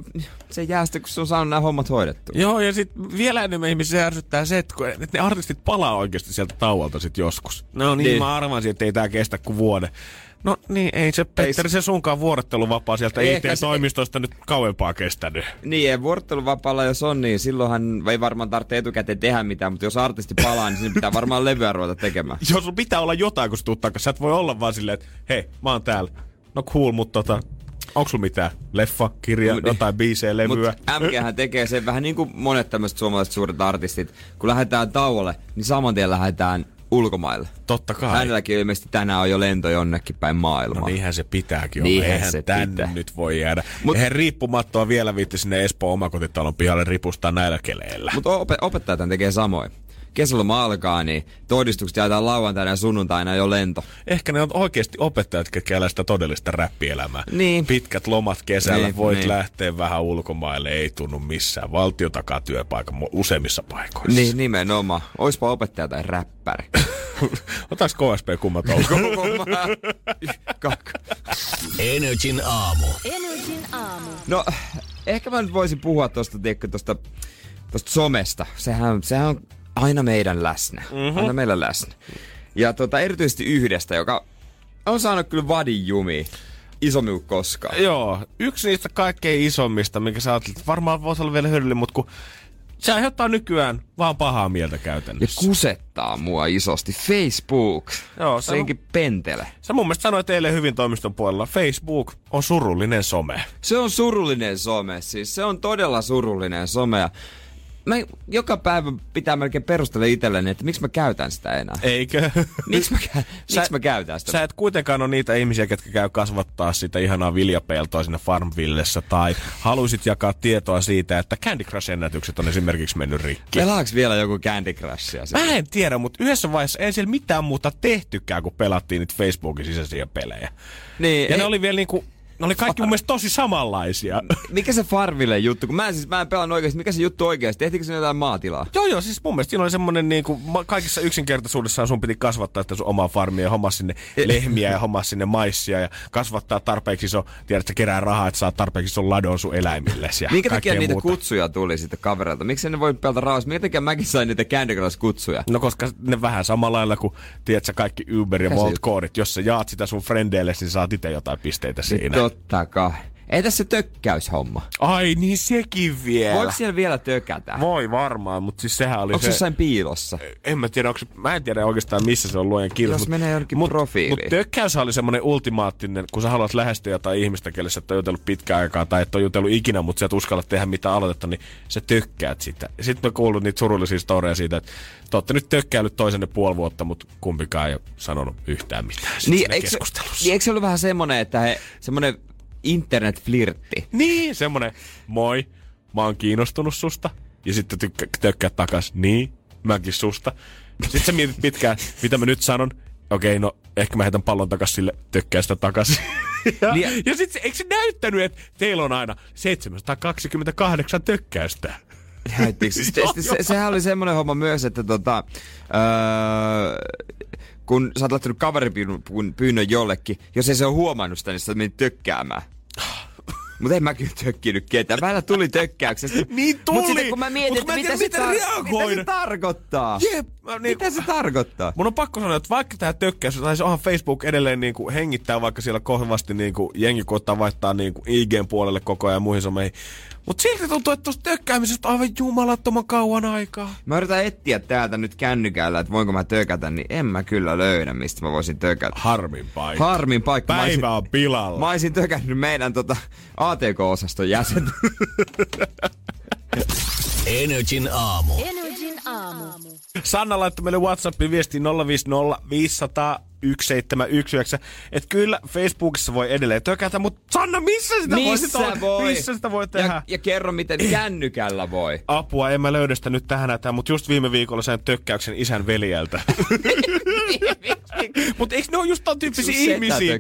se jää sitten, kun se on saanut nämä hommat hoidettua. Joo, ja sitten vielä enemmän ihmisiä ärsyttää se, että, ne artistit palaa oikeasti sieltä tauolta sitten joskus. No niin, Niin. mä arvasin, että ei tää kestä kuin vuoden. No niin, ei se Petteri, se sunkaan vuorotteluvapaa sieltä Ei ehkä se- IT-toimistosta nyt kauempaa kestänyt. Niin, ja vuorotteluvapaalla jos on, niin silloinhan ei varmaan tarvitse etukäteen tehdä mitään, mutta jos artisti palaa, niin sinne pitää varmaan levyä ruveta tekemään. Jos sun pitää olla jotain, kun sä tuut takaisin. Sä et voi olla vaan silleen, että hei, mä oon täällä. No cool, mutta tota, onko sulla mitään? Leffa, kirja, Mut- jotain biisejä, levyä? Mutta MGhän tekee sen vähän niin kuin monet tämmöiset suomalaiset suuret artistit. Kun lähdetään tauolle, niin saman tien lähdetään ulkomaille. Totta kai. Hänelläkin ilmeisesti tänään on jo lento jonnekin päin maailmaa. No niinhän se pitääkin olla. Niinhän Eihän se tänne pitää. nyt voi jäädä. Mut, Mut- Eihän riippumattoa vielä viitti sinne Espoon omakotitalon pihalle ripustaa näillä keleillä. Mutta op- opettajat tekee samoin. Kesäloma alkaa, niin todistukset jaetaan lauantaina ja sunnuntaina jo lento. Ehkä ne on oikeasti opettajat, ketkä elää sitä todellista räppielämää. Niin. Pitkät lomat kesällä, Niin, voit niin. lähteä vähän ulkomaille, ei tunnu missään. Valtio takaa työpaikan useimmissa paikoissa. Niin, nimenomaan. Oispa opettaja tai räppäri. Otaks KSP kummat? Energin aamu. Energin aamu. No, ehkä mä nyt voisin puhua tosta, tiedätkö, tosta, tosta somesta. Sehän, sehän on aina meidän läsnä. Mm-hmm. Aina meillä läsnä. Ja tota, erityisesti yhdestä, joka on saanut kyllä vadin jumi isommin kuin koskaan. Joo, yksi niistä kaikkein isommista, mikä sä ajattelet, että varmaan voisi olla vielä hyödyllinen, mutta kun se aiheuttaa nykyään vaan pahaa mieltä Ja käytännössä. kusettaa mua isosti. Facebook. Joo, se on- Senkin pentele. Sä mun mielestä sanoit eilen hyvin toimiston puolella, Facebook on surullinen some. Se on surullinen some, siis se on todella surullinen some. Ja mä joka päivä pitää melkein perustella itselleni, että miksi mä käytän sitä enää. Eikö? Miksi mä, kä- miksi mä käytän sitä? Sä et kuitenkaan ole niitä ihmisiä, ketkä käy kasvattaa sitä ihanaa viljapeltoa sinne Farmvillessä tai haluaisit jakaa tietoa siitä, että Candy Crush-ennätykset on esimerkiksi mennyt rikki. Pelaaks vielä joku Candy Crushia? siellä? Mä en tiedä, mutta yhdessä vaiheessa ei siellä mitään muuta tehtykään, kun pelattiin niitä Facebookin sisäisiä pelejä. Niin, Ja ei, ne oli vielä niinku, ne oli kaikki mun mielestä tosi samanlaisia. Mikä se Farville juttu? Kun mä en, siis, mä en pelannut oikeasti. Mikä se juttu oikeasti? Tehtikö se jotain maatilaa? Joo, joo, siis mun mielestä siinä oli semmonen niinku, ma- kaikissa yksinkertaisuudessaan sun piti kasvattaa sitä sun omaa farmia ja hommaa sinne lehmiä ja hommaa sinne maissia ja kasvattaa tarpeeksi iso, tiedät, sä kerää rahaa, että saat tarpeeksi ison ladon sun eläimillesi ja Minkä takia niitä muuta. kutsuja tuli sitten kavereilta? Miksi ne voi pelata rauhassa? Minkä takia mäkin sain niitä Candy Crush-kutsuja? No koska ne vähän samalla lailla kuin, tiedät sä, kaikki Uber ja Bolt koodit. Jos sä jaat sitä sun frendeille, niin saat itse jotain pisteitä siinä. Totta kai. Ei tässä tökkäyshomma. Ai niin sekin vielä. Voiko siellä vielä tökätä? Voi varmaan, mutta siis sehän oli Onko se... jossain piilossa? En mä tiedä, onko, se- mä en tiedä oikeastaan missä se on luojan kiitos. Jos menee jonnekin mut, profiiliin. Mutta tökkäys oli semmoinen ultimaattinen, kun sä haluat lähestyä jotain ihmistä, kelle sä et ole jutellut pitkään aikaa tai et ole jutellut ikinä, mutta sä et uskalla tehdä mitään aloitetta, niin sä tökkäät sitä. Sitten mä kuullut niitä surullisia storeja siitä, että te olette nyt tökkäillyt toisenne puoli vuotta, mutta kumpikaan ei ole sanonut yhtään mitään siinä eikö, niin eikö se ollut vähän semmonen, että he, semmonen internet-flirtti? Niin, semmonen, moi, mä oon kiinnostunut susta. Ja sitten tykkä, tökkää takas, niin, mäkin susta. Sitten sä mietit pitkään, mitä mä nyt sanon. Okei, no ehkä mä heitän pallon takas sille, tökkää sitä takas. ja, Niin- ja sitten eikö se näyttänyt, että teillä on aina 728 tökkäystä? Näyttikö se? Se, sehän oli semmoinen homma myös, että tota, öö, kun sä oot laittanut kaveripyynnön pyynnön jollekin, jos ei se ole huomannut sitä, niin sä menit tökkäämään. Mutta en mä kyllä tökkinyt ketään. Välillä tuli tökkäyksestä. Niin tuli! Mut sitten kun mä mietin, Mut mä mitä, tiedä, se tar- mitä se tarkoittaa. Jep, mä niinku- Mitä se tarkoittaa? Mun on pakko sanoa, että vaikka tämä tökkäys, tai se onhan Facebook edelleen niin kuin hengittää, vaikka siellä kovasti niin kuin jengi koittaa vaihtaa niin kuin IGn puolelle koko ajan ja muihin someihin. Mutta silti tuntuu, että tuosta tökkäämisestä aivan jumalattoman kauan aikaa. Mä yritän etsiä täältä nyt kännykällä, että voinko mä tökätä, niin en mä kyllä löydä, mistä mä voisin tökätä. Harmin paikka. Harmin paikka. Olisin- Päivä on pilalla. Mä olisin tökännyt meidän tota, ATK-osaston jäsentä. Energin aamu. Energin aamu. Sanna laittoi meille WhatsAppin viestiin 050 500 1719, että kyllä Facebookissa voi edelleen tökätä, mutta Sanna, missä sitä voi, Missä sitä voi? Missä sitä voi tehdä? Ja, ja kerro, miten kännykällä voi. Apua, en mä löydä sitä nyt tähän näytään, mutta just viime viikolla sain tökkäyksen isän veljeltä. mutta eikö ne ole just ton tyyppisiä ihmisiä?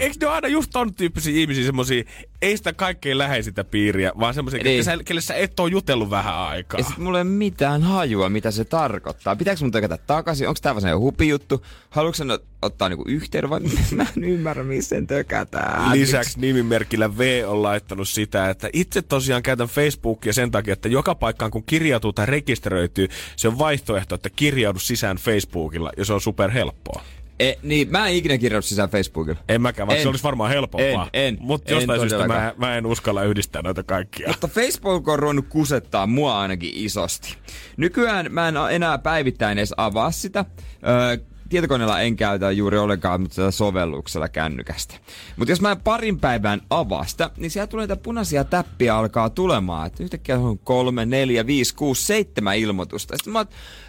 Eikö ne ole aina just ton tyyppisiä ihmisiä, semmosia, ei sitä kaikkein läheisintä piiriä, vaan semmoisia, Niin. sä, kelle sä et ole jutellut vähän aikaa. Ja sit mulla ei mitään hajua, mitä se tarkoittaa. Pitääkö mun tökätä takaisin? Onko tää vaan se hupijuttu? Haluatko sen ot- ottaa niinku yhteyden vai mä en ymmärrä, missä sen tökätään. Lisäksi nimimerkillä V on laittanut sitä, että itse tosiaan käytän Facebookia sen takia, että joka paikkaan kun kirjautuu tai rekisteröityy, se on vaihtoehto, että kirjaudu sisään Facebookilla ja se on super helppoa. E, niin, mä en ikinä kirjoittanut sisään Facebookilla. En mäkään, vaikka En. se olisi varmaan helpompaa. En, en, Mutta en jostain syystä mä, mä, en uskalla yhdistää noita kaikkia. Mutta Facebook on ruvennut kusettaa mua ainakin isosti. Nykyään mä en enää päivittäin edes avaa sitä. Öö, tietokoneella en käytä juuri ollenkaan, mutta sitä sovelluksella kännykästä. Mutta jos mä parin päivän avaa sitä, niin siellä tulee näitä punaisia täppiä alkaa tulemaan. Että yhtäkkiä on kolme, neljä, viisi, kuusi, seitsemän ilmoitusta. Sitten, mä,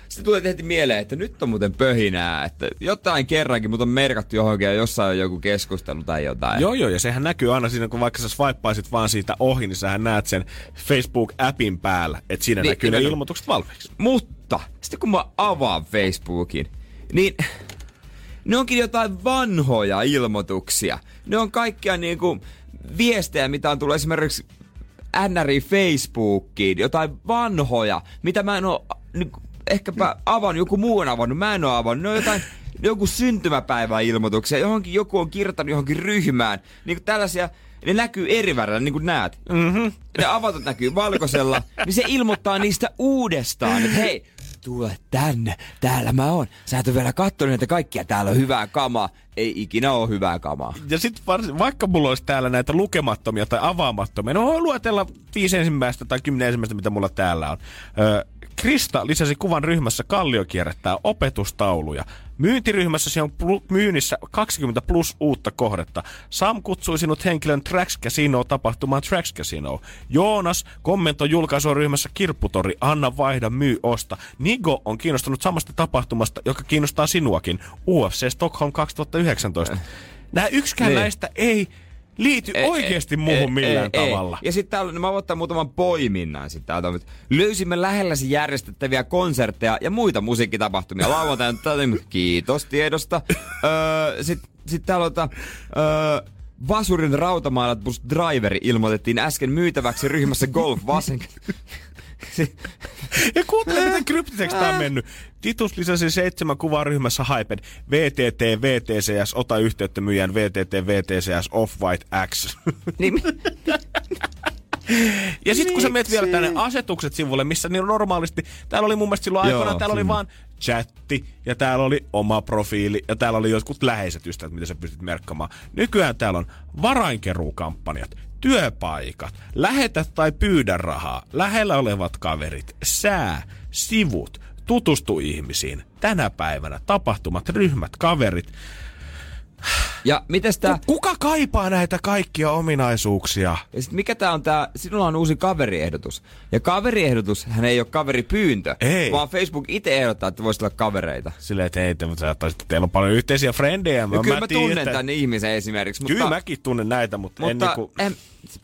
sitten tulee heti mieleen, että nyt on muuten pöhinää, että jotain kerrankin, mutta on merkattu johonkin ja jossain on joku keskustelu tai jotain. Joo, joo, ja sehän näkyy aina siinä, kun vaikka sä swippaisit vaan siitä ohi, niin sähän näet sen Facebook-appin päällä, että siinä Niin, näkyy ne ilmoitukset valmiiksi. Mutta sitten kun mä avaan Facebookin, niin ne onkin jotain vanhoja ilmoituksia. Ne on kaikkia niinku viestejä, mitä on tullut esimerkiksi NRI Facebookiin, jotain vanhoja, mitä mä en oo niinku, ehkäpä avannut, joku muu on avannut, mä en oo avannut. Ne on jotain joku syntymäpäiväilmoituksia, johonkin joku on kirjoittanut johonkin ryhmään. Niinku tällaisia, ne näkyy eri värillä, niin kuin näet. Mm-hmm. Ne avatut näkyy valkoisella, niin se ilmoittaa niistä uudestaan, että hei, tule tänne, täällä mä oon. Sä et ole vielä kattonut näitä kaikkia, täällä on hyvää kamaa. Ei ikinä ole hyvää kamaa. Ja sitten vaikka mulla olisi täällä näitä lukemattomia tai avaamattomia, no voin luetella viisi ensimmäistä tai kymmenen ensimmäistä, mitä mulla täällä on. Krista lisäsi kuvan ryhmässä Kallio kierrättää opetustauluja. Myyntiryhmässä siellä on myynnissä 20 plus uutta kohdetta. Sam kutsui sinut henkilön Trax Casino tapahtumaan Trax Casino. Joonas kommentoi julkaisuryhmässä Kirpputori, anna vaihda, myy, osta. Nigo on kiinnostunut samasta tapahtumasta, joka kiinnostaa sinuakin. UFC Stockholm 2019. Nämä yksikään Niin. näistä ei liity oikeasti muuhun millään tavalla. Ja sitten täällä, mä voin ottaa muutaman poiminnan sitten Löysimme lähelläsi järjestettäviä konsertteja ja muita musiikkitapahtumia. Lauantaina, kiitos tiedosta. öö, sitten sit täällä on, öö, Vasurin rautamaalat plus driveri ilmoitettiin äsken myytäväksi ryhmässä Golf Vasen. Ja kuuntele, miten kryptiseksi tää on mennyt. Titus lisäsi seitsemän kuvaa ryhmässä Hyped. VTT, VTCS, ota yhteyttä myyjän VTT, VTCS, Off-White X. niin, Ja sitten kun sä menet vielä tänne asetukset sivulle, missä niin normaalisti, täällä oli mun mielestä silloin Joo, aikoinaan, täällä oli sinne. vaan chatti, ja täällä oli oma profiili, ja täällä oli jotkut läheiset ystävät, mitä sä pystyt merkkamaan. Nykyään täällä on varainkeruukampanjat, työpaikat, lähetä tai pyydä rahaa, lähellä olevat kaverit, sää, sivut, tutustu ihmisiin, tänä päivänä tapahtumat, ryhmät, kaverit. Ja mites tää... Kuka kaipaa näitä kaikkia ominaisuuksia? Ja sit mikä tää on tää, sinulla on uusi kaveriehdotus. Ja kaveriehdotus, hän ei ole kaveripyyntö. Ei. Vaan Facebook itse ehdottaa, että voisi olla kavereita. Silleen, että hei, te, mutta ottaisit- teillä on paljon yhteisiä frendejä. Ja kyllä mä tiedän, tunnen että- tämän ihmisen esimerkiksi. Mutta, Kyllä mäkin tunnen näitä, mutta, en mutta niinku... en, se,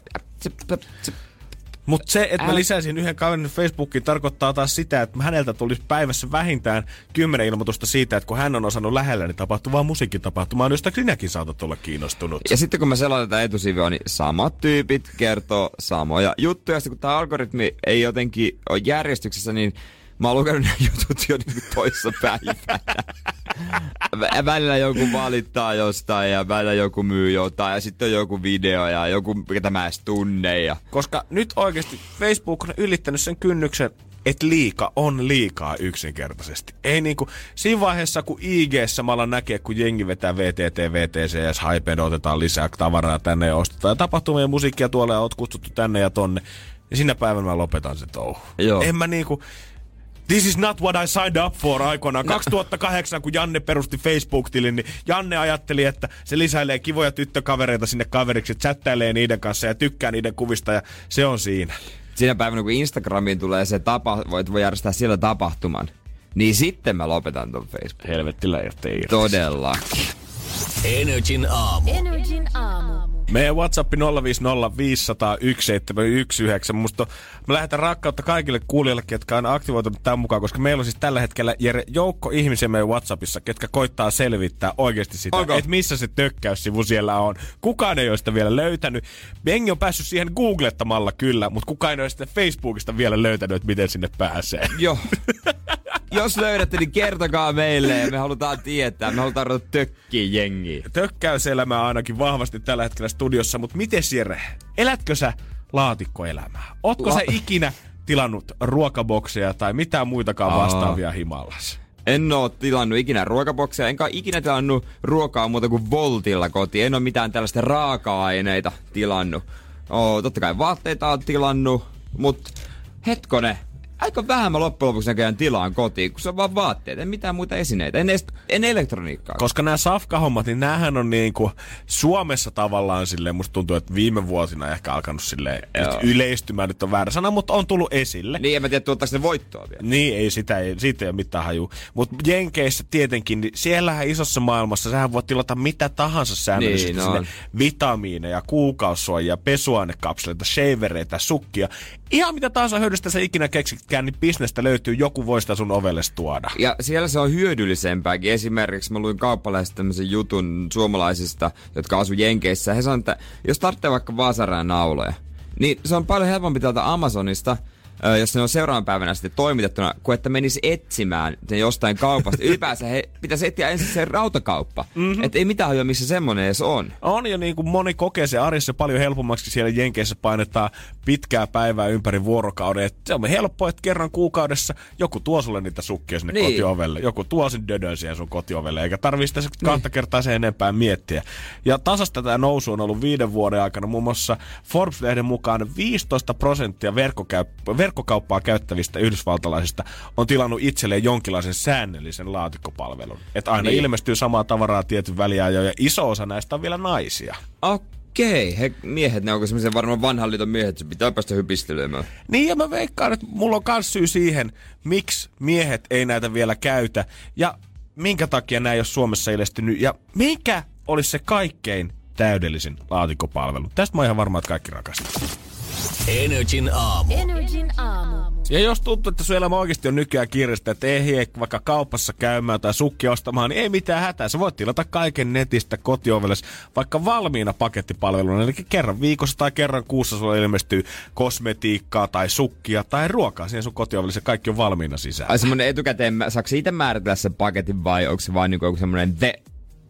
se, se, Mutta se, että mä lisäisin yhden kaverin Facebookiin, tarkoittaa taas sitä, että häneltä tulisi päivässä vähintään kymmenen ilmoitusta siitä, että kun hän on osannut lähelläni tapahtuvaa musiikkitapahtumaa, josta sinäkin saatat olla kiinnostunut. Ja sitten kun mä selaan tätä etusivua, niin samat tyypit kertoo samoja juttuja. Sitten kun tämä algoritmi ei jotenkin ole järjestyksessä, niin mä oon lukenut nämä jutut jo niin toissa päivänä. Vä- välillä joku valittaa jostain ja välillä joku myy jotain ja sitten on joku video ja joku, ketä mä edes tunne. Ja... Koska nyt oikeasti Facebook on ylittänyt sen kynnyksen, että liika on liikaa yksinkertaisesti. Ei niinku, siinä vaiheessa kun ig samalla näkee, kun jengi vetää VTT, VTC ja Hypeen otetaan lisää tavaraa tänne ja ostetaan. Ja tapahtumia ja musiikkia tuolla ja oot kutsuttu tänne ja tonne. Ja sinä päivänä mä lopetan sen touhu. Joo. En mä niinku, This is not what I signed up for aikoinaan. 2008, kun Janne perusti Facebook-tilin, niin Janne ajatteli, että se lisäilee kivoja tyttökavereita sinne kaveriksi, chattailee niiden kanssa ja tykkää niiden kuvista ja se on siinä. Siinä päivänä, kun Instagramiin tulee se tapa, voit voi järjestää siellä tapahtuman, niin sitten mä lopetan ton Facebook. Helvetti irti. Todellakin. Energin aamu. Energin aamu. Meidän WhatsApp 050501719. Musta mä lähetän rakkautta kaikille kuulijoillekin, jotka on aktivoitunut tämän mukaan, koska meillä on siis tällä hetkellä Jere, joukko ihmisiä meidän WhatsAppissa, ketkä koittaa selvittää oikeasti sitä, Onko? että missä se tökkäyssivu siellä on. Kukaan ei ole sitä vielä löytänyt. Bengi on päässyt siihen googlettamalla kyllä, mutta kukaan ei ole sitä Facebookista vielä löytänyt, että miten sinne pääsee. Joo. Jos löydätte, niin kertokaa meille ja me halutaan tietää. Me halutaan ruveta tökkiä jengiä. Tökkäyselämää ainakin vahvasti tällä hetkellä studiossa, mutta miten Jere, elätkö sä laatikkoelämää? Ootko La- sä ikinä tilannut ruokabokseja tai mitään muitakaan Aa. vastaavia himallas? En oo tilannut ikinä ruokabokseja, enkä ikinä tilannut ruokaa muuta kuin Voltilla kotiin. En oo mitään tällaista raaka-aineita tilannut. Oo, totta kai vaatteita on tilannut, mut hetkone, aika vähän mä loppujen lopuksi näköjään tilaan kotiin, kun se on vaan vaatteet, en mitään muita esineitä, en, edes, en elektroniikkaa. Koska nämä safkahommat, niin näähän on niinku Suomessa tavallaan silleen, musta tuntuu, että viime vuosina ehkä alkanut silleen, nyt yleistymään nyt on väärä sana, mutta on tullut esille. Niin, en mä tiedä, tuottaako ne voittoa vielä. Niin, ei sitä, ei, siitä ei ole mitään haju. Mutta Jenkeissä tietenkin, niin siellähän isossa maailmassa, sähän voit tilata mitä tahansa säännöllisesti. Niin, sinne on. vitamiineja, kuukausuojia, pesuainekapseleita, shavereita, sukkia. Ihan mitä tahansa hyödystä sä ikinä keksitkään, niin bisnestä löytyy, joku voi sitä sun ovelle tuoda. Ja siellä se on hyödyllisempääkin. Esimerkiksi mä luin kauppalaisesta tämmöisen jutun suomalaisista, jotka asu Jenkeissä. He sanoivat, että jos tarvitsee vaikka vasaraan nauloja, niin se on paljon helpompi täältä Amazonista, jos ne on seuraavan päivänä sitten toimitettuna, kuin että menisi etsimään sen jostain kaupasta. Ylipäänsä he pitäisi etsiä ensin se rautakauppa. Mm-hmm. Että ei mitään hajua, missä semmonen edes on. On jo niin kuin moni kokee se arjessa paljon helpommaksi siellä Jenkeissä painetaan pitkää päivää ympäri vuorokauden. Et se on helppo, että kerran kuukaudessa joku tuo sulle niitä sukkia sinne Niin. kotiovelle. Joku tuo sen dödön siihen sun kotiovelle, eikä tarvii sitä sit kahta kertaa sen enempää miettiä. Ja tasasta tämä nousu on ollut viiden vuoden aikana. Muun muassa Forbes-lehden mukaan 15 prosenttia verkkokäy- verkkokauppaa käyttävistä yhdysvaltalaisista on tilannut itselleen jonkinlaisen säännöllisen laatikkopalvelun. Että aina Niin. ilmestyy samaa tavaraa tietyn väliajoin ja iso osa näistä on vielä naisia. Okei, he miehet, ne onko semmoisia varmaan vanhan liiton miehet, että se pitää päästä hypistelemään. Niin ja mä veikkaan, että mulla on kans syy siihen, miksi miehet ei näitä vielä käytä ja minkä takia nämä ei ole Suomessa ilmestynyt ja mikä olisi se kaikkein täydellisin laatikkopalvelu. Tästä mä oon ihan varma, että kaikki rakastaa. Energin aamu. Energin aamu. Ja jos tuntuu, että sun elämä oikeasti on nykyään kiireistä, että ei vaikka kaupassa käymään tai sukkia ostamaan, niin ei mitään hätää. Sä voit tilata kaiken netistä kotiovelles vaikka valmiina pakettipalveluna. Eli kerran viikossa tai kerran kuussa sulla ilmestyy kosmetiikkaa tai sukkia tai ruokaa siihen sun kotiovelles ja kaikki on valmiina sisään. Ai semmonen etukäteen, mä- saako itse määritellä sen paketin vai onko se vain niinku joku semmonen the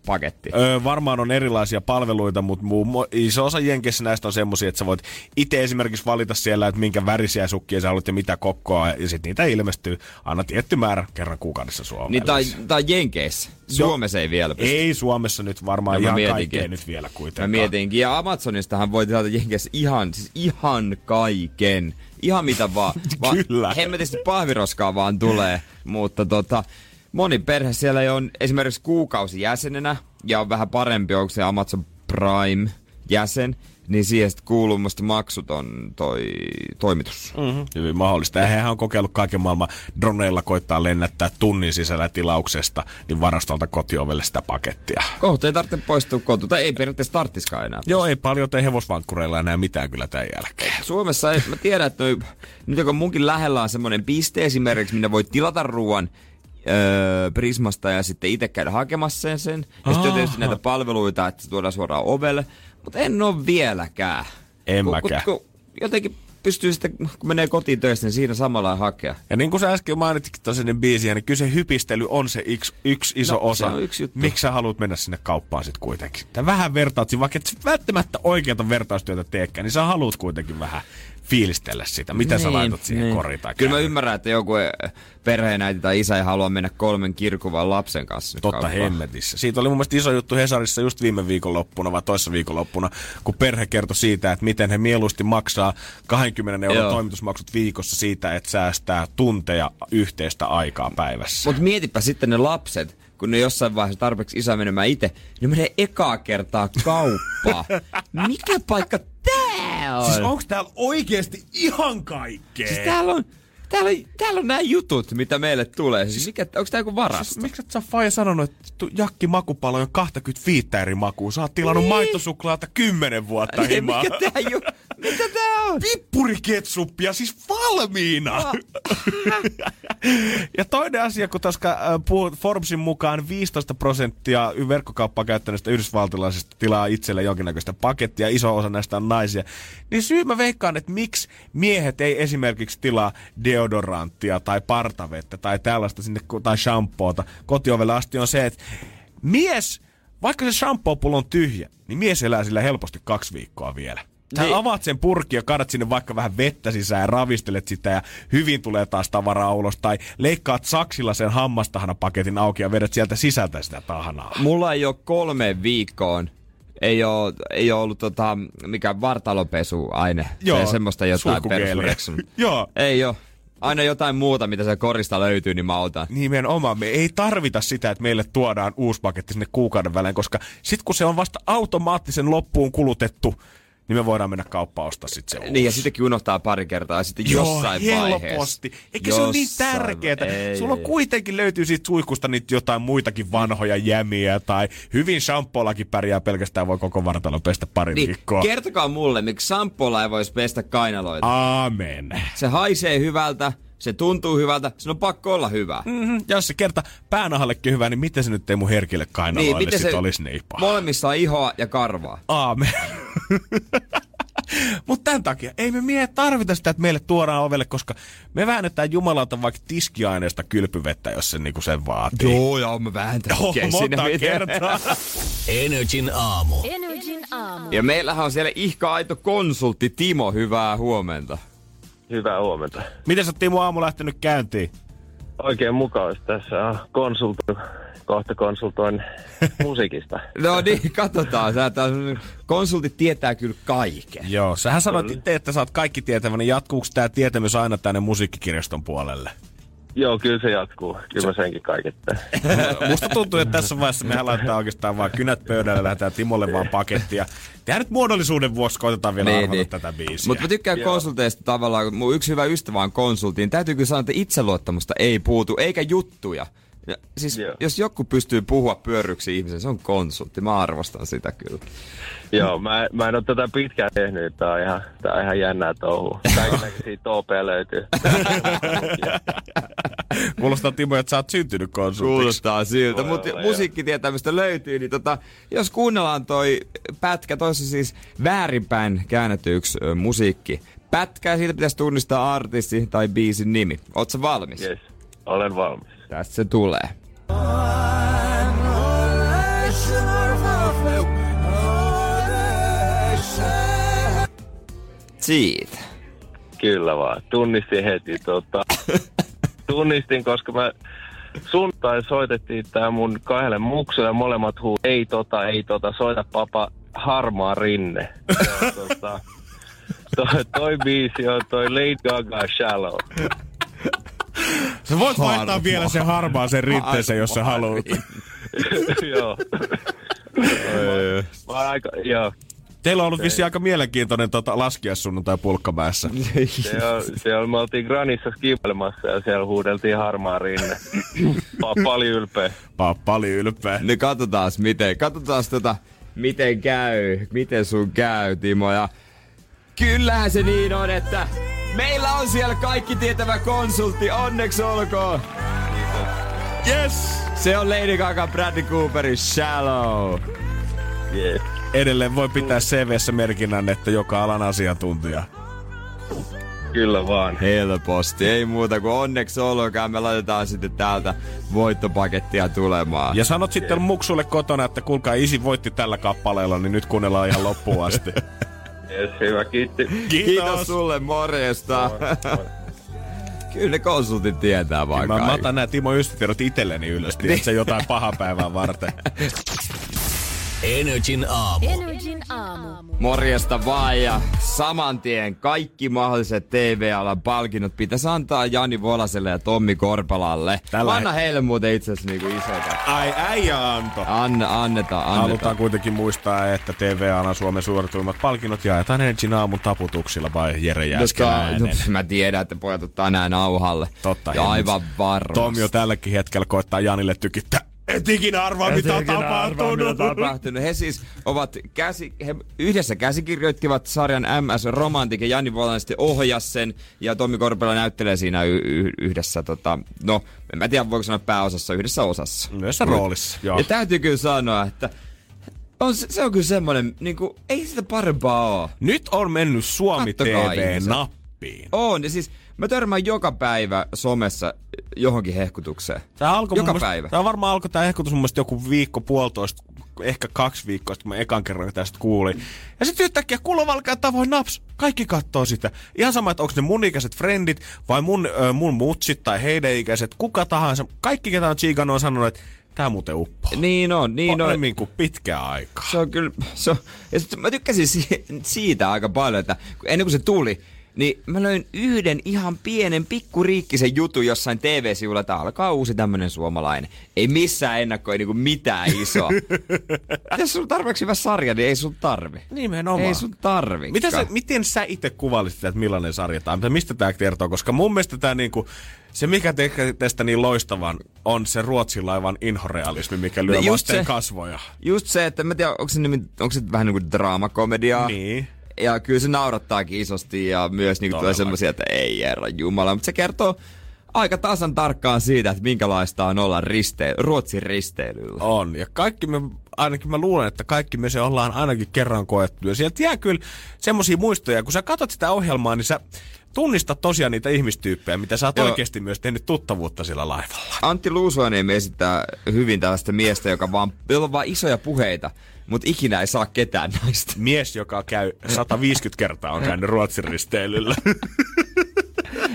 paketti. Öö, varmaan on erilaisia palveluita, mutta muu, mu- iso osa Jenkeissä näistä on semmoisia, että sä voit itse esimerkiksi valita siellä, että minkä värisiä sukkia sä haluat ja mitä kokkoa, ja sitten niitä ilmestyy aina tietty määrä kerran kuukaudessa Suomeen. Niin tai, tai Jenkeissä. Suomessa ei vielä pysty. Ei Suomessa nyt varmaan No mä ihan kaikkea nyt vielä Mä kuitenkaan. mietinkin, ja Amazonistahan voi tilata Jenkeissä ihan, siis ihan kaiken. Ihan mitä vaan. Va- Kyllä. Hemmetisti pahviroskaa vaan tulee. Mutta tota, moni perhe siellä jo on esimerkiksi kuukausi jäsenenä ja on vähän parempi, onko se Amazon Prime jäsen, niin siihen sitten kuuluu musta maksuton toi toimitus. Mm-hmm. Hyvin mahdollista. Ja hehän on kokeillut kaiken maailman droneilla koittaa lennättää tunnin sisällä tilauksesta, niin varastolta kotiovelle sitä pakettia. Kohta ei tarvitse poistua kotiin, tai ei periaatteessa tarttiskaan enää. Joo, ei paljon tee hevosvankkureilla enää mitään kyllä tämän jälkeen. Suomessa ei, mä tiedän, että noi, nyt kun munkin lähellä on semmoinen piste esimerkiksi, minne voi tilata ruoan öö, Prismasta ja sitten itse käydä hakemassa sen. sen. Ja sitten tietysti näitä palveluita, että se tuodaan suoraan ovelle. Mutta en ole vieläkään. En Kun- mäkään. Kun, kun jotenkin pystyy sitten, kun menee kotiin töistä, niin siinä samalla hakea. Ja niin kuin sä äsken mainititkin tosiaan biisiä, niin kyllä se hypistely on se yksi, yksi iso No, osa. yksi. Miksi sä haluat mennä sinne kauppaan sitten kuitenkin? Tai vähän vertaat, vaikka et välttämättä oikeata vertaustyötä teekään, niin sä haluat kuitenkin vähän fiilistellä sitä. Mitä sä laitat siihen koriin tai Niin, Kyllä mä ymmärrän, että joku eh, perheenäiti tai isä ei halua mennä kolmen kirkuvan lapsen kanssa nyt Totta kauppaan. hemmetissä. Siitä oli mun mielestä iso juttu Hesarissa just viime viikonloppuna vai toissa viikonloppuna, kun perhe kertoi siitä, että miten he mieluusti maksaa 20 euron Joo. toimitusmaksut viikossa siitä, että säästää tunteja yhteistä aikaa päivässä. Mutta mietipä sitten ne lapset, kun ne jossain vaiheessa tarpeeksi isä menemään itse, ne menee ekaa kertaa kauppaan. Mikä paikka tää on? Siis onko täällä oikeasti ihan kaikkea? Siis täällä on, täällä, täällä on nämä jutut, mitä meille tulee. Siis mikä, onko tää joku varasto? Siis, miksi et sä Faija sanonut, että tu- Jakki makupallo on 25 eri makua? Sä oot tilannut Niin. maitosuklaata 10 vuotta Ei, himaa. mikä tää ju... Mitä tää on? Pippuriketsuppia siis valmiina! ja toinen asia, kun koska äh, Forbesin mukaan 15 prosenttia verkkokauppaa käyttäneistä yhdysvaltilaisista tilaa itselle jonkinnäköistä pakettia, iso osa näistä on naisia, niin syy mä veikkaan, että miksi miehet ei esimerkiksi tilaa deodoranttia tai partavettä tai tällaista sinne, tai shampoota kotiovelle asti on se, että mies, vaikka se shampoo-pullo on tyhjä, niin mies elää sillä helposti kaksi viikkoa vielä. Sä Niin. avaat sen purki ja kadat sinne vaikka vähän vettä sisään ja ravistelet sitä ja hyvin tulee taas tavaraa ulos. Tai leikkaat saksilla sen hammastahanapaketin auki ja vedät sieltä sisältä sitä tahanaa. Mulla ei ole kolme viikkoon ei ole, ei ole ollut tota, mikä vartalopesuaine. Joo, tai semmoista jotain. Joo. Ei ole. Aina jotain muuta, mitä se korista löytyy, niin mä otan. Nimenomaan, me ei tarvita sitä, että meille tuodaan uusi paketti sinne kuukauden välein, koska sit kun se on vasta automaattisen loppuun kulutettu, niin me voidaan mennä kauppaan ostaa sit se uusi. Niin, ja sittenkin unohtaa pari kertaa, ja sitten Joo, jossain helposti. vaiheessa. Eikä se ole niin Jossain- tärkeää. Sulla on kuitenkin löytyy siitä suihkusta niitä jotain muitakin vanhoja jämiä tai hyvin shampoollakin pärjää pelkästään voi koko vartalon pestä pari Niin, viikkoa. kertokaa mulle, miksi shampoolla ei voisi pestä kainaloita. Aamen. Se haisee hyvältä, se tuntuu hyvältä, sen on pakko olla hyvä. Mm-hmm. Ja jos se kerta päänahallekin hyvä, niin miten se nyt ei mun herkille kainaloille niin, sit olisi niin paha? Molemmissa on ihoa ja karvaa. Aamen. Mutta tämän takia ei me miehet tarvita sitä, että meille tuodaan ovelle, koska me väännetään jumalalta vaikka tiskiaineesta kylpyvettä, jos se niinku sen vaatii. Joo, joo, mä vähän Joo, monta kertaa. Energin aamu. Energin aamu. Ja meillähän on siellä ihka aito konsultti Timo, hyvää huomenta. Hyvää huomenta. Miten sä Timo aamu lähtenyt käyntiin? Oikein mukavasti tässä on konsultoinut, kohta konsultoin musiikista. No niin, katsotaan. Sä taas, konsultit tietää kyllä kaiken. Joo, sähän sanoit itse, että sä oot kaikki tietävä, niin jatkuuko tämä tietämys aina tänne musiikkikirjaston puolelle? Joo, kyllä se jatkuu. Kyllä mä senkin kaiket teen. Musta tuntuu, että tässä vaiheessa mehän laitetaan oikeastaan vaan kynät pöydälle, lähdetään Timolle vaan pakettia. Tehdään nyt muodollisuuden vuoksi, koitetaan vielä niin, arvata niin. tätä biisiä. Mutta mä tykkään Joo. konsulteista tavallaan, kun mun yksi hyvä ystävä on konsultiin. Täytyy kyllä sanoa, että itseluottamusta ei puutu, eikä juttuja. Ja, siis Joo. jos joku pystyy puhua pyörryksi ihmisen, se on konsultti. Mä arvostan sitä kyllä. Joo, mä, mä en ole tätä pitkään tehnyt. Tää on ihan, tää on ihan jännää touhua. Kaikenlaisia toopeja löytyy. Kuulostaa Timo, että sä oot syntynyt konsultiksi. Kuulostaa siltä, mutta musiikkitietämystä löytyy, niin tota, jos kuunnellaan toi pätkä, toissa siis väärinpäin käännetty yksi ö, musiikki. Pätkä ja siitä pitäisi tunnistaa artisti tai biisin nimi. Ootko valmis? Yes, olen valmis. Tässä se tulee. Siitä. Kyllä vaan. Tunnistin heti. Tota, tunnistin, koska mä sunnuntai soitettiin tää mun kahdelle mukselle ja molemmat huu, ei tota, ei tota, soita papa harmaa rinne. Ja, tota, toi, toi biisi on toi Lady Gaga Shallow. Sä voit vaihtaa Harmaa. vielä sen harmaan sen rinteeseen, jos sä haluat. joo. Mä oon aika, joo. Teillä on ollut vissi aika mielenkiintoinen tota, laskiaissunnuntai pulkkamäessä. Se on, se on, me oltiin Granissa skipailemassa ja siellä huudeltiin harmaa rinne. Pa- paljon ylpeä. Pappali ylpeä. No katsotaan miten, katsotaan tota, miten käy, miten sun käy, Timo. Ja kyllähän se niin on, että meillä on siellä kaikki tietävä konsultti, onneksi olkoon. Yes! Se on Lady Gaga Bradley Cooperin Shallow. Yes. Edelleen voi pitää CVssä merkinnän, että joka alan asiantuntija. Kyllä vaan. Helposti, ei muuta kuin onneksi olkoon. Me laitetaan sitten täältä voittopakettia tulemaan. Ja sanot sitten muksulle kotona, että kuulkaa isi voitti tällä kappaleella, niin nyt kuunnellaan ihan loppuun asti. Yes, hyvä, kiitti. Kiitos sulle, morjesta. Kyllä ne konsultit tietää vaan Mä, mä otan nämä Timo ystävät itselleni ylös, tiedätkö jotain pahaa päivää varten. Energin aamu. Energin aamu. Morjesta vaan ja saman tien kaikki mahdolliset TV-alan palkinnot pitäisi antaa Jani Volaselle ja Tommi Korpalalle. Tällä Anna heille muuten itse asiassa niinku isoita. Ai äijä Anto. Anna, annetaan, annetaan. Halutaan kuitenkin muistaa, että TVA on Suomen suorituimmat palkinnot jaetaan Energin aamun taputuksilla vai Jere Jääskeläinen. no, mä tiedän, että pojat ottaa nää nauhalle. Totta Ja aivan varmasti. Tommi on tälläkin hetkellä koittaa Janille tykittää. Et ikinä arvaa, mitä on arvaa, tapahtunut. mitä tapahtunut. He siis ovat käsi, he yhdessä käsikirjoittivat sarjan MS Romantic ja Jani Volanen sitten ohjas sen ja Tommi Korpela näyttelee siinä y- y- yhdessä, tota, no en mä tiedä voiko sanoa pääosassa, yhdessä osassa. Myös roolissa, joo. Ja täytyy kyllä sanoa, että on, se, se on kyllä semmonen, niinku, ei sitä parempaa oo. Nyt on mennyt Suomi Kattokaa TV ihmiset. nappiin. On, ja siis mä törmään joka päivä somessa johonkin hehkutukseen. Tää alkoi Joka mun mielestä- päivä. Tää varmaan alkoi tää ehkutus mun mielestä joku viikko, puolitoista, ehkä kaksi viikkoa sitten, kun mä ekan kerran tästä kuulin. Ja sitten yhtäkkiä kulovalkea tavoin naps. Kaikki kattoo sitä. Ihan sama, että onko ne mun ikäiset frendit vai mun, ö, mun mutsit tai heidän ikäiset, kuka tahansa. Kaikki, ketä on chiikannut, on sanonut, että tää muuten uppoo. Niin on, niin on. Paremmin kuin pitkään aikaa. Se on kyllä, se on, ja sit mä tykkäsin si- siitä aika paljon, että ennen kuin se tuli, niin mä löin yhden ihan pienen pikkuriikkisen jutun jossain TV-sivulla, että alkaa uusi tämmönen suomalainen. Ei missään ennakkoin niinku mitään isoa. Jos on tarpeeksi hyvä sarja, niin ei sun tarvi. Nimenomaan. Ei sun tarvi. Mitä sä, miten sä itse kuvailisit, että millainen sarja tämä on? Mistä tämä kertoo? Koska mun mielestä tämä niinku, se mikä tekee tästä niin loistavan on se Ruotsin laivan inhorealismi, mikä lyö No vasten se- kasvoja. Just se, että mä tiedän, onko se, nimi, onko se vähän niinku draamakomediaa. Niin. Ja kyllä se naurattaakin isosti ja myös niinku tulee semmoisia, että ei herra jumala. Mutta se kertoo aika tasan tarkkaan siitä, että minkälaista on olla riste- Ruotsin risteilyllä. On. Ja kaikki me, ainakin mä luulen, että kaikki me se ollaan ainakin kerran koettu. Ja sieltä jää kyllä semmosia muistoja. Kun sä katsot sitä ohjelmaa, niin sä tunnistat tosiaan niitä ihmistyyppejä, mitä sä oot Joo. oikeasti myös tehnyt tuttavuutta sillä laivalla. Antti Luusuaniemi esittää hyvin tällaista miestä, joka vaan, jolla on vaan isoja puheita, mutta ikinä ei saa ketään naista. Mies, joka käy 150 kertaa on käynyt Ruotsin risteilyllä.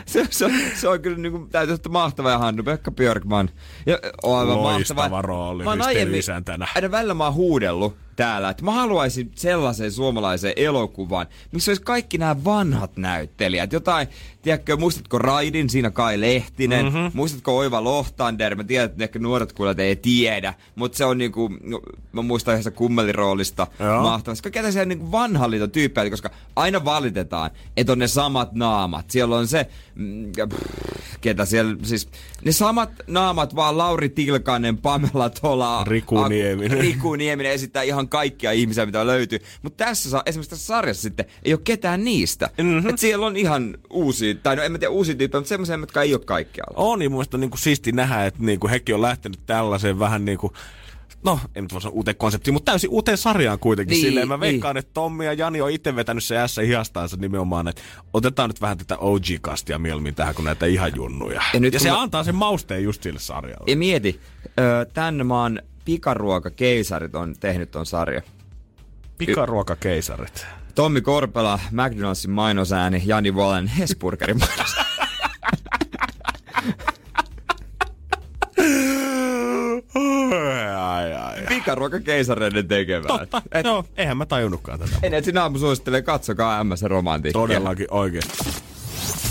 Se, se, on, se on kyllä niin kuin, täytyy ottaa mahtava ja Hannu Pekka Björkman. Ja, on aivan Loistava mahtava. rooli aiemmin, risteilyisäntänä. aina välillä mä oon huudellut täällä, että mä haluaisin sellaisen suomalaisen elokuvan, missä olisi kaikki nämä vanhat näyttelijät. Jotain, tiedätkö, muistatko Raidin, siinä Kai Lehtinen, mm-hmm. muistatko Oiva Lohtander, mä tiedän, että ehkä nuoret kuulijat ei tiedä, mutta se on niinku, no, mä muistan yhdessä kummeliroolista Joo. mahtavasti. Kaikki tällaisia niinku vanhan liiton tyyppejä, koska aina valitetaan, että on ne samat naamat. Siellä on se, mm, ketä siellä, siis ne samat naamat, vaan Lauri Tilkanen, Pamela Tola, Riku Nieminen. Riku Nieminen esittää ihan kaikkia ihmisiä, mitä löytyy. Mutta tässä, esimerkiksi tässä sarjassa sitten ei ole ketään niistä. Mm-hmm. Et siellä on ihan uusia, tai no en mä tiedä uusia tyyppejä, mutta semmoisia, jotka ei ole kaikkialla. on, niin mun mielestä on niinku siisti nähdä, että niinku hekin on lähtenyt tällaiseen vähän niinku No, en nyt voi sanoa uuteen konseptiin, mutta täysin uuteen sarjaan kuitenkin. Niin, Niin, Silleen mä niin. veikkaan, että Tommi ja Jani on itse vetänyt se S hiastaansa nimenomaan, että otetaan nyt vähän tätä OG-kastia mieluummin tähän kuin näitä ihan junnuja. Ja nyt ja se mä- antaa sen mausteen just sille sarjalle. Ja mieti, tän maan pikaruokakeisarit on tehnyt ton sarja. Pikaruokakeisarit. Tommi Korpela, McDonaldsin mainosääni, Jani Wallen, Hesburgerin mainos. ai, ai. Pikaruoka keisareiden tekemään. Totta, Et, no, eihän mä tajunnutkaan tätä. En sinä aamu suosittelee, katsokaa MS romantiikkia. Todellakin oikein.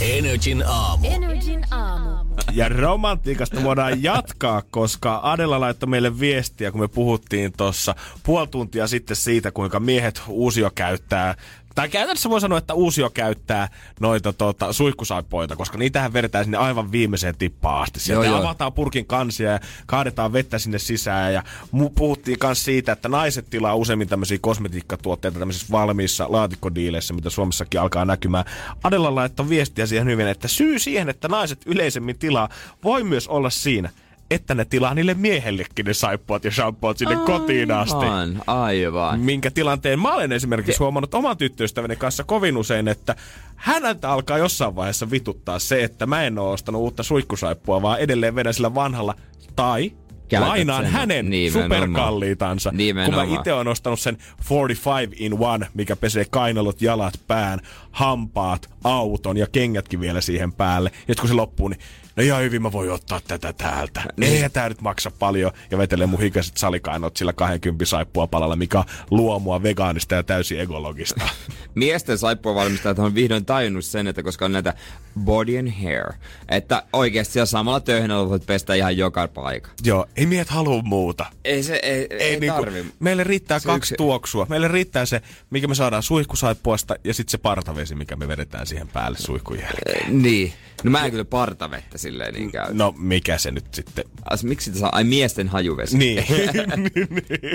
Energin aamu. Energin aamu. Ja romantiikasta voidaan jatkaa, koska Adela laittoi meille viestiä, kun me puhuttiin tuossa puoli tuntia sitten siitä, kuinka miehet uusio käyttää tai käytännössä voi sanoa, että uusio käyttää noita tota, suihkusaippoita, koska niitähän vedetään sinne aivan viimeiseen tippaan asti. Sieltä Joo, joo. avataan purkin kansia ja kaadetaan vettä sinne sisään. Ja mu- puhuttiin myös siitä, että naiset tilaa useimmin tämmöisiä kosmetiikkatuotteita tämmöisissä valmiissa laatikkodiileissä, mitä Suomessakin alkaa näkymään. Adela laittoi viestiä siihen hyvin, että syy siihen, että naiset yleisemmin tilaa, voi myös olla siinä, että ne tilaa niille miehellekin ne saippuat ja shampoot sinne kotiin asti. Aivan, aivan. Minkä tilanteen mä olen esimerkiksi huomannut oman tyttöystäväni kanssa kovin usein, että häneltä alkaa jossain vaiheessa vituttaa se, että mä en ole ostanut uutta suihkusaippua, vaan edelleen vedän sillä vanhalla. Tai Käytät lainaan sen. hänen Nimenomaan. superkalliitansa. Kun Nimenomaan. mä itse olen ostanut sen 45 in one, mikä pesee kainalot, jalat, pään, hampaat, auton ja kengätkin vielä siihen päälle. Ja kun se loppuu, niin no ihan hyvin mä voin ottaa tätä täältä. Niin. Eihän tää nyt maksa paljon. Ja vetelee mun hikaiset salikainot sillä 20 saippua palalla, mikä on luomua vegaanista ja täysin ekologista. Miesten saippuavalmistajat on vihdoin tajunnut sen, että koska on näitä body and hair, että oikeasti siellä samalla töyhänällä voit pestä ihan joka paikka. Joo, ei miehet halua muuta. Ei se, ei, ei, ei niinku, tarvi. meille riittää Se kaksi yksi- tuoksua. Meille riittää se, mikä me saadaan suihkusaippuasta ja sitten se partavesi, mikä me vedetään siihen päälle suihkun jälkeen. Niin. No mä en kyllä partavettä silleen niin käy. No mikä se nyt sitten? As, miksi sitä saa? Ai miesten hajuvesi. Niin.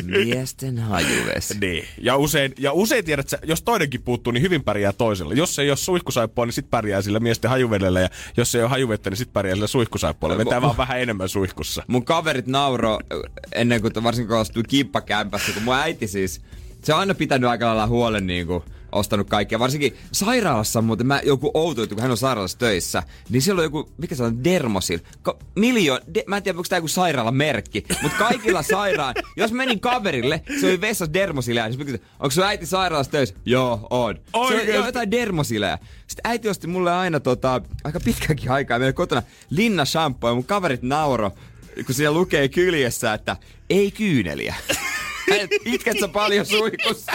Miesten hajuvesi. niin. Ja usein, ja usein tiedät, sä, jos toinenkin puuttuu, niin hyvin pärjää toisella. Jos ei ole suihkusaippua, niin sit pärjää sillä miesten hajuvedellä. Ja jos ei ole hajuvettä, niin sit pärjää sillä suihkusaippualla. Vetää vaan vähän enemmän suihkussa. Mun kaverit nauro ennen kuin varsinkin kun astui kimppakämpässä, kun mun äiti siis, se on aina pitänyt aika lailla huolen niin kuin, ostanut kaikkea. Varsinkin sairaalassa muuten mä joku outoitu, kun hän on sairaalassa töissä, niin siellä on joku, mikä se on, Dermosil. Ko, miljoon, de, mä en tiedä, onko tämä joku sairaalamerkki, mutta kaikilla sairaan, jos menin kaverille, se oli vessassa Dermosileja, niin onko sun äiti sairaalassa töissä? Joo, on. Se on Oikeesti? joo, jotain Dermosileja. Sitten äiti osti mulle aina tota, aika pitkäkin aikaa meillä kotona linna shampoo ja mun kaverit nauro, kun siellä lukee kyljessä, että ei kyyneliä. Et Itket sä paljon suihkussa?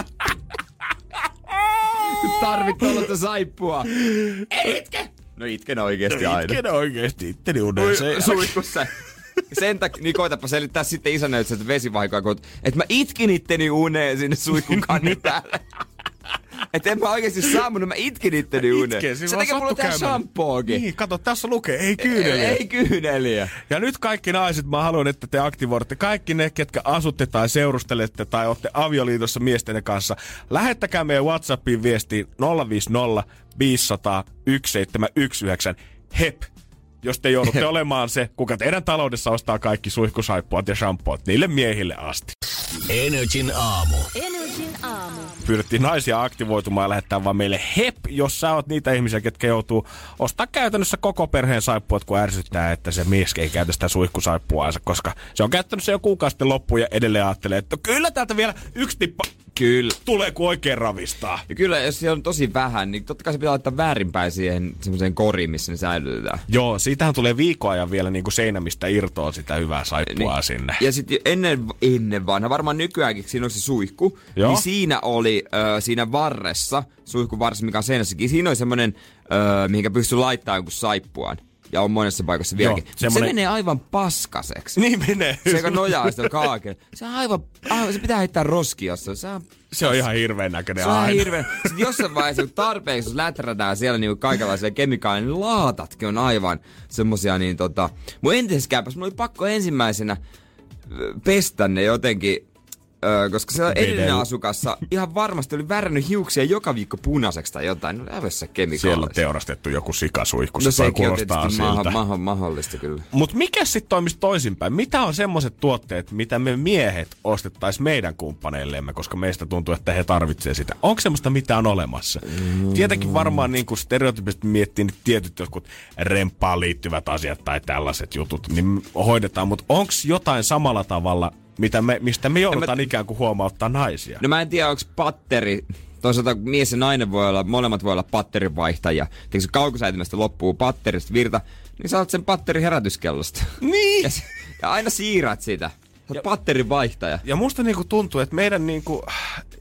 Tarvit tuollaista saippua. Ei itke! No itken oikeesti aina. Itken oikeesti itteni uneen. Suihkussa. Sen takia, niin koitapa selittää sitten isänä, että vesivahinkoa, kun- että mä itkin itteni uneen sinne suihkun päälle. Että en mä oikeesti saamunut, mä itkin itteni uneen. Itkee, siinä Se tekee mulla tää käymään. shampookin. Niin, kato, tässä lukee, ei kyyneliä. Ei kyyneliä. Ja nyt kaikki naiset, mä haluan, että te aktivoitte kaikki ne, ketkä asutte tai seurustelette tai olette avioliitossa miestenne kanssa. Lähettäkää meidän WhatsAppiin viestiin 050 500 1719. Hep! Jos te joudutte olemaan se, kuka teidän taloudessa ostaa kaikki suihkusaippuat ja shampoot niille miehille asti. Energin aamu. Energin aamu. Pyydettiin naisia aktivoitumaan ja lähettää vaan meille hep, jos sä oot niitä ihmisiä, ketkä joutuu ostaa käytännössä koko perheen saippuat, kun ärsyttää, että se mies ei käytä sitä suihkusaippuaansa, koska se on käyttänyt se jo kuukausi sitten loppuun ja edelleen ajattelee, että kyllä täältä vielä yksi tippa Kyllä. tulee, kun oikein ravistaa. Ja kyllä, jos siellä on tosi vähän, niin totta kai se pitää laittaa väärinpäin siihen semmoiseen koriin, missä ne säilytetään. Joo, siitähän tulee viikon ajan vielä niin kuin seinämistä irtoa sitä hyvää saippua niin. sinne. Ja sitten ennen, ennen vanha, varmaan nykyäänkin, siinä on se suihku, Joo. niin siinä oli ö, siinä varressa, suihkun varressa, mikä on seinässäkin, siinä oli semmoinen, ö, mihinkä pystyy laittamaan jonkun saippuan. Ja on monessa paikassa vieläkin. Joo, Se semmonen- menee aivan paskaseksi. Niin menee. Se, joka nojaa sitä kaakelle. Se on aivan, aivan, se pitää heittää roskiossa. Se on, se on ihan hirveän näköinen se on ihan aina. hirveä. Sitten jossain vaiheessa, kun tarpeeksi, jos läträtään siellä niinku kaikenlaisia kemikaaleja, niin laatatkin on aivan semmosia niin tota... Mun entisessä käypässä mulla oli pakko ensimmäisenä pestä ne jotenkin, Öö, koska se edellinen Vedellä. asukassa ihan varmasti oli värännyt hiuksia joka viikko punaiseksi tai jotain. Aivan se Siellä on teurastettu joku sikasuihku. No se on siltä. maho, maho, mahdollista kyllä. Mutta mikä sitten toimisi toisinpäin? Mitä on semmoiset tuotteet, mitä me miehet ostettaisiin meidän kumppaneillemme, koska meistä tuntuu, että he tarvitsee sitä? Onko semmoista mitään olemassa? Mm. Tietenkin varmaan niin stereotypisesti miettii nyt tietyt jotkut remppaan liittyvät asiat tai tällaiset jutut, niin hoidetaan. Mutta onko jotain samalla tavalla, mitä me, mistä me joudutaan ikään kuin huomauttaa naisia? No mä en tiedä, onko patteri Toisaalta mies ja nainen voi olla, molemmat voi olla patterin vaihtajia. Tiedätkö, kaukosäätimestä loppuu patterista virta, niin saat sen patterin herätyskellosta. Niin. Ja, ja aina siirrät sitä. Oot patterin vaihtaja. Ja musta niinku tuntuu, että meidän niinku,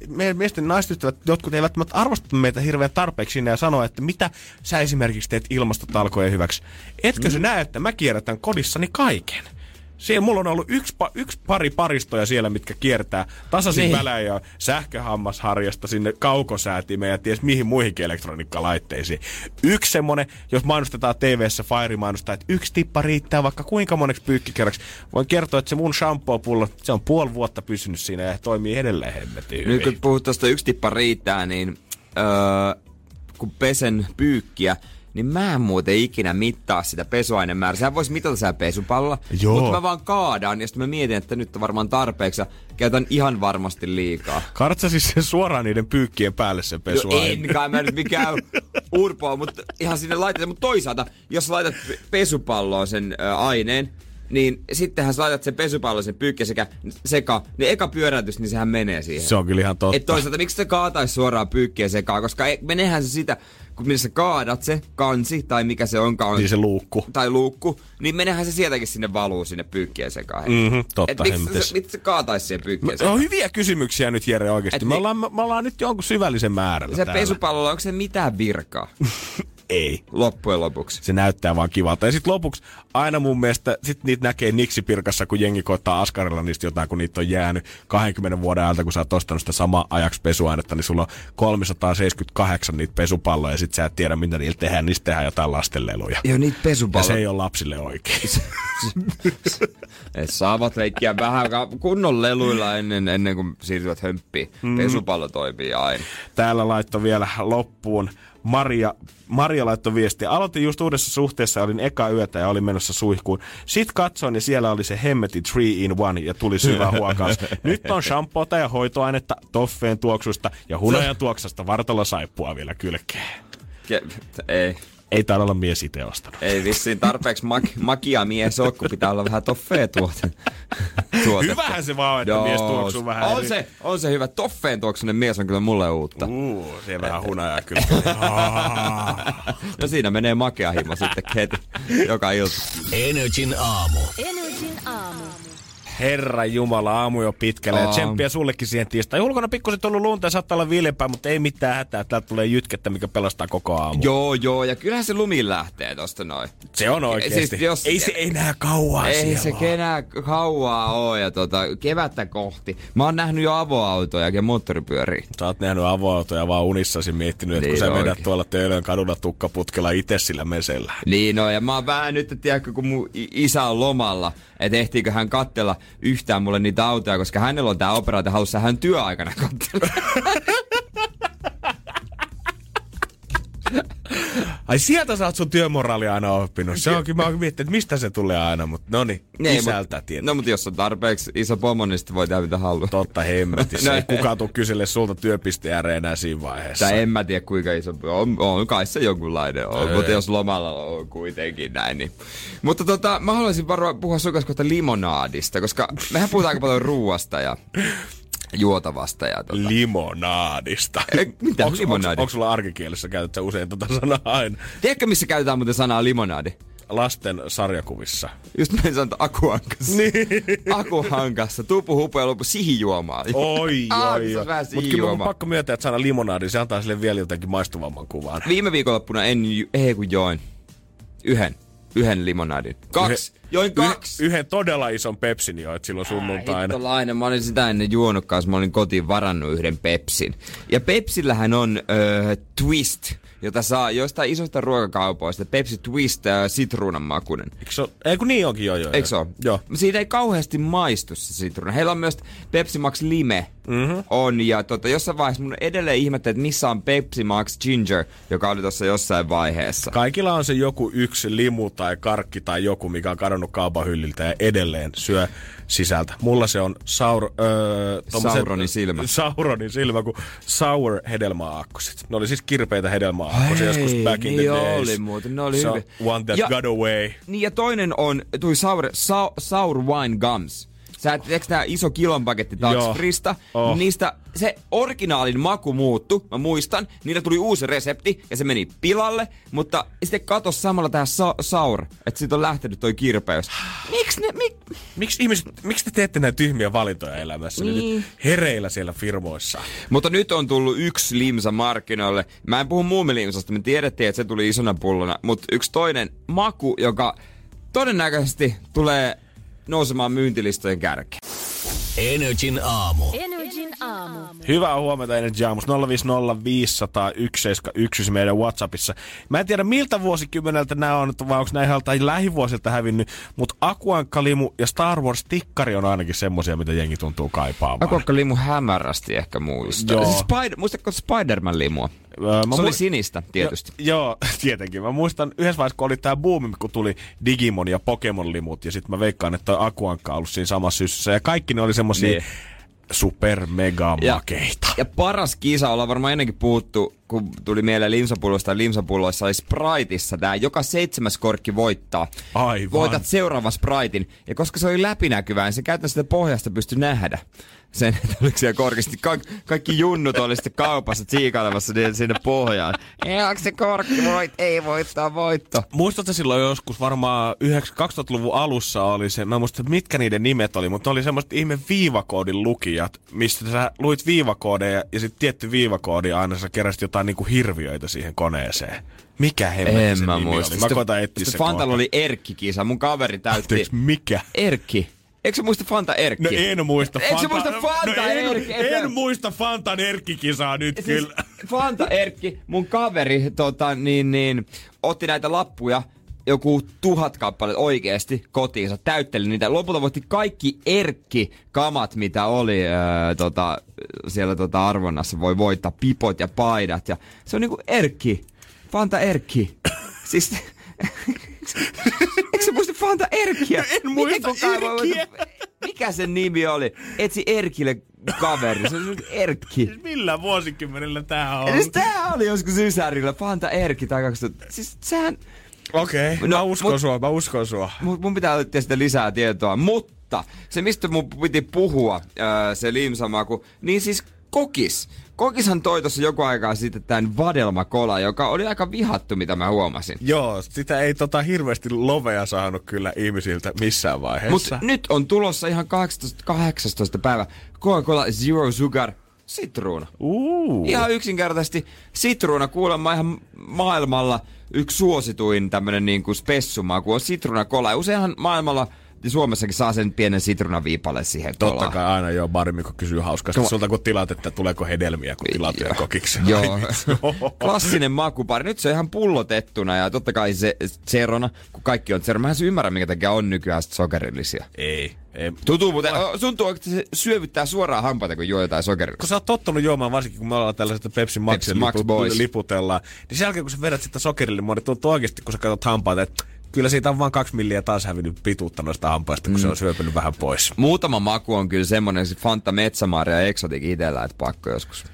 meidän miesten naistystävät, jotkut eivät välttämättä arvosta meitä hirveän tarpeeksi sinne ja sanoa, että mitä sä esimerkiksi teet ilmastotalkojen hyväksi. Etkö mm. sä näe, että mä kierrätän kodissani kaiken? Siellä mulla on ollut yksi, yksi pari paristoja siellä, mitkä kiertää tasaisin Niin. niin. välein ja sähköhammasharjasta sinne kaukosäätimeen ja ties mihin muihinkin elektroniikkalaitteisiin. Yksi semmonen, jos mainostetaan TV-ssä Fire mainostaa, että yksi tippa riittää vaikka kuinka moneksi pyykkikerraksi. Voin kertoa, että se mun shampoo-pullo, se on puoli vuotta pysynyt siinä ja toimii edelleen hemmetin hyvin. Nyt kun puhut tuosta yksi tippa riittää, niin öö, kun pesen pyykkiä, niin mä en muuten ikinä mittaa sitä pesuainemäärää. Sehän voisi mitata siellä pesupalla, Joo. mutta mä vaan kaadan ja sitten mä mietin, että nyt on varmaan tarpeeksi ja käytän ihan varmasti liikaa. Kartsa siis sen suoraan niiden pyykkien päälle sen No pesuaine. en kai mä nyt mikään urpoa, mutta ihan sinne laitetaan. Mutta toisaalta, jos laitat pe- pesupalloon sen ä, aineen, niin sittenhän sä laitat sen pesupallon sen pyykkiä sekä seka, niin eka pyöräytys, niin sehän menee siihen. Se on kyllä ihan totta. Et toisaalta, miksi se kaataisi suoraan pyykkiä sekaan, koska ei, menehän se sitä, kun minä sä kaadat se kansi, tai mikä se onkaan, Niin se luukku. tai luukku, niin menehän se sieltäkin sinne valuu sinne pyykkien sekaan. Mhm, totta, Et miksi se, miksi se kaataisi siihen pyykkien No, sekaan? on hyviä kysymyksiä nyt Jere oikeasti. Et Me, mi- ollaan, me ollaan nyt jonkun syvällisen määrällä Se täällä. pesupallolla, onko se mitään virkaa Ei. loppujen lopuksi? Se näyttää vaan kivalta. Ja sitten lopuksi aina mun mielestä sit niitä näkee niksipirkassa, kun jengi koittaa askarilla niistä jotain, kun niitä on jäänyt 20 vuoden ajalta, kun sä oot ostanut sitä samaa ajaksi pesuainetta, niin sulla on 378 niitä pesupalloja ja sit sä et tiedä, mitä niillä tehdään. Niistä tehdään jotain lastenleluja. Joo, niitä Ja pesupalloja. se ei ole lapsille oikein. Et saavat leikkiä vähän kunnon leluilla ennen, ennen kuin siirtyvät hömppiin. Mm. Pesupallo toimii aina. Täällä laittoi vielä loppuun Maria, Maria laittoi viestiä. Aloitin just uudessa suhteessa, olin eka yötä ja olin menossa suihkuun. Sitten katsoin ja siellä oli se hemmetin 3 in 1 ja tuli syvä huokaus. Nyt on shampoota ja hoitoainetta, toffeen tuoksusta ja hunajan tuoksasta vartalosaippua vielä kylkeen. Ke- ei. Ei taida olla mies itse ostanut. Ei vissiin tarpeeksi mak- makia mies ole, kun pitää olla vähän toffee tuote. tuotetta. Hyvähän se vaan on, että mies tuoksuu vähän on eri- se, on se hyvä. Toffeen tuoksunen mies on kyllä mulle uutta. Uu, se vähän hunajaa kyllä. No siinä menee makea himo sitten heti joka ilta. Energin aamu. Energin aamu. Herra Jumala, aamu jo pitkälle. Ja Aa. tsemppiä sullekin siihen tiistain. Ulkona pikkusen tullut lunta ja saattaa olla viljempää, mutta ei mitään hätää. Täältä tulee jytkettä, mikä pelastaa koko aamu. Joo, joo, ja kyllähän se lumi lähtee tosta noin. Se on oikeesti. Siis jos- ei se enää kauaa Ei siellä se ole. kenää kauaa oo ja tota, kevättä kohti. Mä oon nähnyt jo avoautoja ja moottoripyöriä. Sä oot nähnyt avoautoja vaan unissasi miettinyt, että Niin kun sä vedät oikein. tuolla Töölön kadulla tukkaputkella itse sillä mesellä. Niin no, ja mä oon vähän nyt, tiedätkö, kun mun isä on lomalla, että ehtiikö hän kattella yhtään mulle niitä autoja, koska hänellä on tää operaatio halussa hän työaikana kattella. Ai sieltä sä oot sun työmoraalia aina oppinut. Se onkin, mä oon miettinyt, että mistä se tulee aina, mutta no niin, isältä mut, tietää. No mutta jos on tarpeeksi iso pomo, niin sitten voi tehdä mitä haluaa. Totta hemmetissä. No ei kukaan tuu kyselle sulta työpisteääreen enää siinä vaiheessa. Tai en mä tiedä kuinka iso, on, on kai se jonkunlainen on, mutta jos lomalla on kuitenkin näin. Niin. Mutta tota, mä haluaisin varo, puhua sun kanssa kohta limonaadista, koska mehän puhutaan aika paljon ruuasta ja juotavasta. Ja tota. Limonaadista. Ei, mitä onks, limonaadi? Onko sulla arkikielessä käytät sä usein tätä sanaa aina? Tiedätkö, missä käytetään muuten sanaa limonaadi? Lasten sarjakuvissa. Just mä en sanonut akuhankassa. Niin. Akuhankassa. Tupu hupea lopu sihijuomaa. Oi, Ah, oi, oi. vähän Mutta kyllä pakko myöntää, että sana limonaadi, se antaa sille vielä jotenkin maistuvamman kuvan. Viime viikonloppuna en, ei kun join. Yhden. Yhden limonaadin. Kaksi. Join kaksi. Yh- yhden todella ison pepsin joit silloin sunnuntaina. Hittolainen. Mä olin sitä ennen juonut kanssa. Mä olin kotiin varannut yhden Pepsin. Ja Pepsillähän on öö, Twist, jota saa joistain isoista ruokakaupoista. Pepsi Twist äh, sitruunan makunen. Eikö se? Ei kun niin onkin, joo joo. Eikö se ole? Joo. Siitä ei kauheasti maistu se sitruuna. Heillä on myös Pepsi Max Lime mm-hmm. on. Ja tota, jossain vaiheessa mun edelleen ihmettä, että missä on Pepsi Max Ginger, joka oli tuossa jossain vaiheessa. Kaikilla on se joku yksi limu tai karkki tai joku, mikä on kadonnut kaupan hylliltä ja edelleen syö sisältä. Mulla se on saur, öö, Sauronin silmä. Sauronin silmä, kun sour hedelmäaakkoset. Ne oli siis kirpeitä hedelmäaakkosia joskus back in the niin days. oli muuten, ne oli hyviä. on One that Ja- got away. Niin ja toinen on tui sour, sour, sour wine gums. Sä et, tää iso kilon paketti. Freesta, Oh. niistä se originaalin maku muuttu, mä muistan. Niillä tuli uusi resepti ja se meni pilalle, mutta sitten katos samalla tää sa- sour, että siitä on lähtenyt toi kirpeys. Miksi ne, mik, Miksi ihmiset, miksi te teette näitä tyhmiä valintoja elämässä? Niin. Nyt hereillä siellä firmoissa. Mutta nyt on tullut yksi limsa markkinoille. Mä en puhu muumilimsasta, me tiedettiin, että se tuli isona pullona. Mutta yksi toinen maku, joka todennäköisesti tulee nousemaan myyntilistojen kärkeen. Energin aamu. Energin aamu. Hyvää huomenta Energy Aamus 050501711 meidän Whatsappissa. Mä en tiedä miltä vuosikymmeneltä nämä on, vai onko näin joltain lähivuosilta hävinnyt, mutta Akuankkalimu ja Star Wars Tikkari on ainakin semmosia, mitä jengi tuntuu kaipaamaan. Akuakka limu hämärästi ehkä muistaa. Joo. Siis Spider- muistatko Spider-Man limua? Mä se oli mu- sinistä, tietysti. Jo, joo, tietenkin. Mä muistan yhdessä vaiheessa, kun oli tää buumi, kun tuli Digimon ja Pokemon-limut, ja sitten mä veikkaan, että toi Akuankka on ollut siinä samassa syssyssä, ja kaikki ne oli semmosia Niin. super mega Ja- makeita. Ja paras kisa, ollaan varmaan ennenkin puhuttu, kun tuli mieleen limsapullosta ja limsapulloissa, oli Spriteissa tämä, joka seitsemäs korkki voittaa. Aivan. Voitat seuraavan Spritein. Ja koska se oli läpinäkyvää, niin se käytännössä sitä pohjasta pystyi nähdä sen, että oliko siellä korkisti. Ka- kaikki junnut oli sitten kaupassa tsiikailemassa niin sinne pohjaan. Ei, onko se korkki voit? Ei voittaa voitto. Muistatko silloin joskus varmaan 2000-luvun alussa oli se, mä en muista mitkä niiden nimet oli, mutta oli semmoiset ihme viivakoodin lukijat, mistä sä luit viivakoodeja ja sitten tietty viivakoodi aina sä keräsit jotain niinku hirviöitä siihen koneeseen. Mikä hemmetti En se mä nimi muista. oli? Mä koitan etsiä se Fantalla oli Erkki-kisa. Mun kaveri täytti... Anteeksi, mikä? Erkki. Eikö se muista Fanta Erkki? No en muista Eikö se muista Fanta no, en, Erkki? en muista Fantan Erkki-kisaa nyt siis kyllä. Fanta Erkki, mun kaveri, tota, niin, niin, otti näitä lappuja, joku tuhat kappaletta oikeesti kotiinsa, täytteli niitä. Lopulta voitti kaikki Erkki-kamat, mitä oli öö, tota, siellä tota arvonnassa. Voi voittaa pipot ja paidat. Ja se on niinku Erkki. Fanta Erkki. siis... Eikö sä muista Fanta Erkkiä? En muista Erkkiä. Mikä sen nimi oli? Etsi Erkille kaveri. Se on Erkki. Millä vuosikymmenellä tää on? Siis tää oli joskus Ysärillä, Fanta Erkki tai 2000. Siis sehän, Okei, okay, No, mä uskon mut- sua, mä uskon sua. mun, mun pitää etsiä sitä lisää tietoa, mutta se mistä mun piti puhua, ää, se limsamaku, niin siis kokis. Kokishan toi tuossa joku aikaa sitten tämän vadelmakola, joka oli aika vihattu, mitä mä huomasin. Joo, sitä ei tota hirveästi lovea saanut kyllä ihmisiltä missään vaiheessa. Mutta nyt on tulossa ihan 18, 18 päivä Coca-Cola Zero Sugar sitruuna. Uu. Ihan yksinkertaisesti sitruuna kuulemma ihan maailmalla yksi suosituin tämmönen niin kuin spessumaku on sitruunakola. Useinhan maailmalla Suomessakin saa sen pienen sitruunaviipalle siihen Totta kai aina joo, barimikko kysyy hauskasti on. sulta, kun tilaat, että tuleeko hedelmiä, kun tilaat Joo. vielä kokiksi. Joo. Vitsi. Klassinen makupari. Nyt se on ihan pullotettuna ja totta kai se zerona, kun kaikki on zerona. Mä en se ymmärrä, minkä takia on nykyään sokerillisia. ei, ei. Tuntuu muuten, o, tuntuu, että se syövyttää suoraan hampaita, kun juo jotain sokerillisia. Kun sä oot tottunut juomaan, varsinkin kun me ollaan tällaiset Pepsi Max, Pepsi Max Boys. liputellaan, niin sen jälkeen kun sä vedät sitä sokerille, niin tuntuu oikeasti, kun sä katsot hampaita, että kyllä siitä on vain kaksi milliä taas hävinnyt pituutta noista hampaista, kun mm. se on syöpynyt vähän pois. Muutama maku on kyllä semmonen, se Fanta Metsämaaria ja Exotic itellä, että pakko joskus.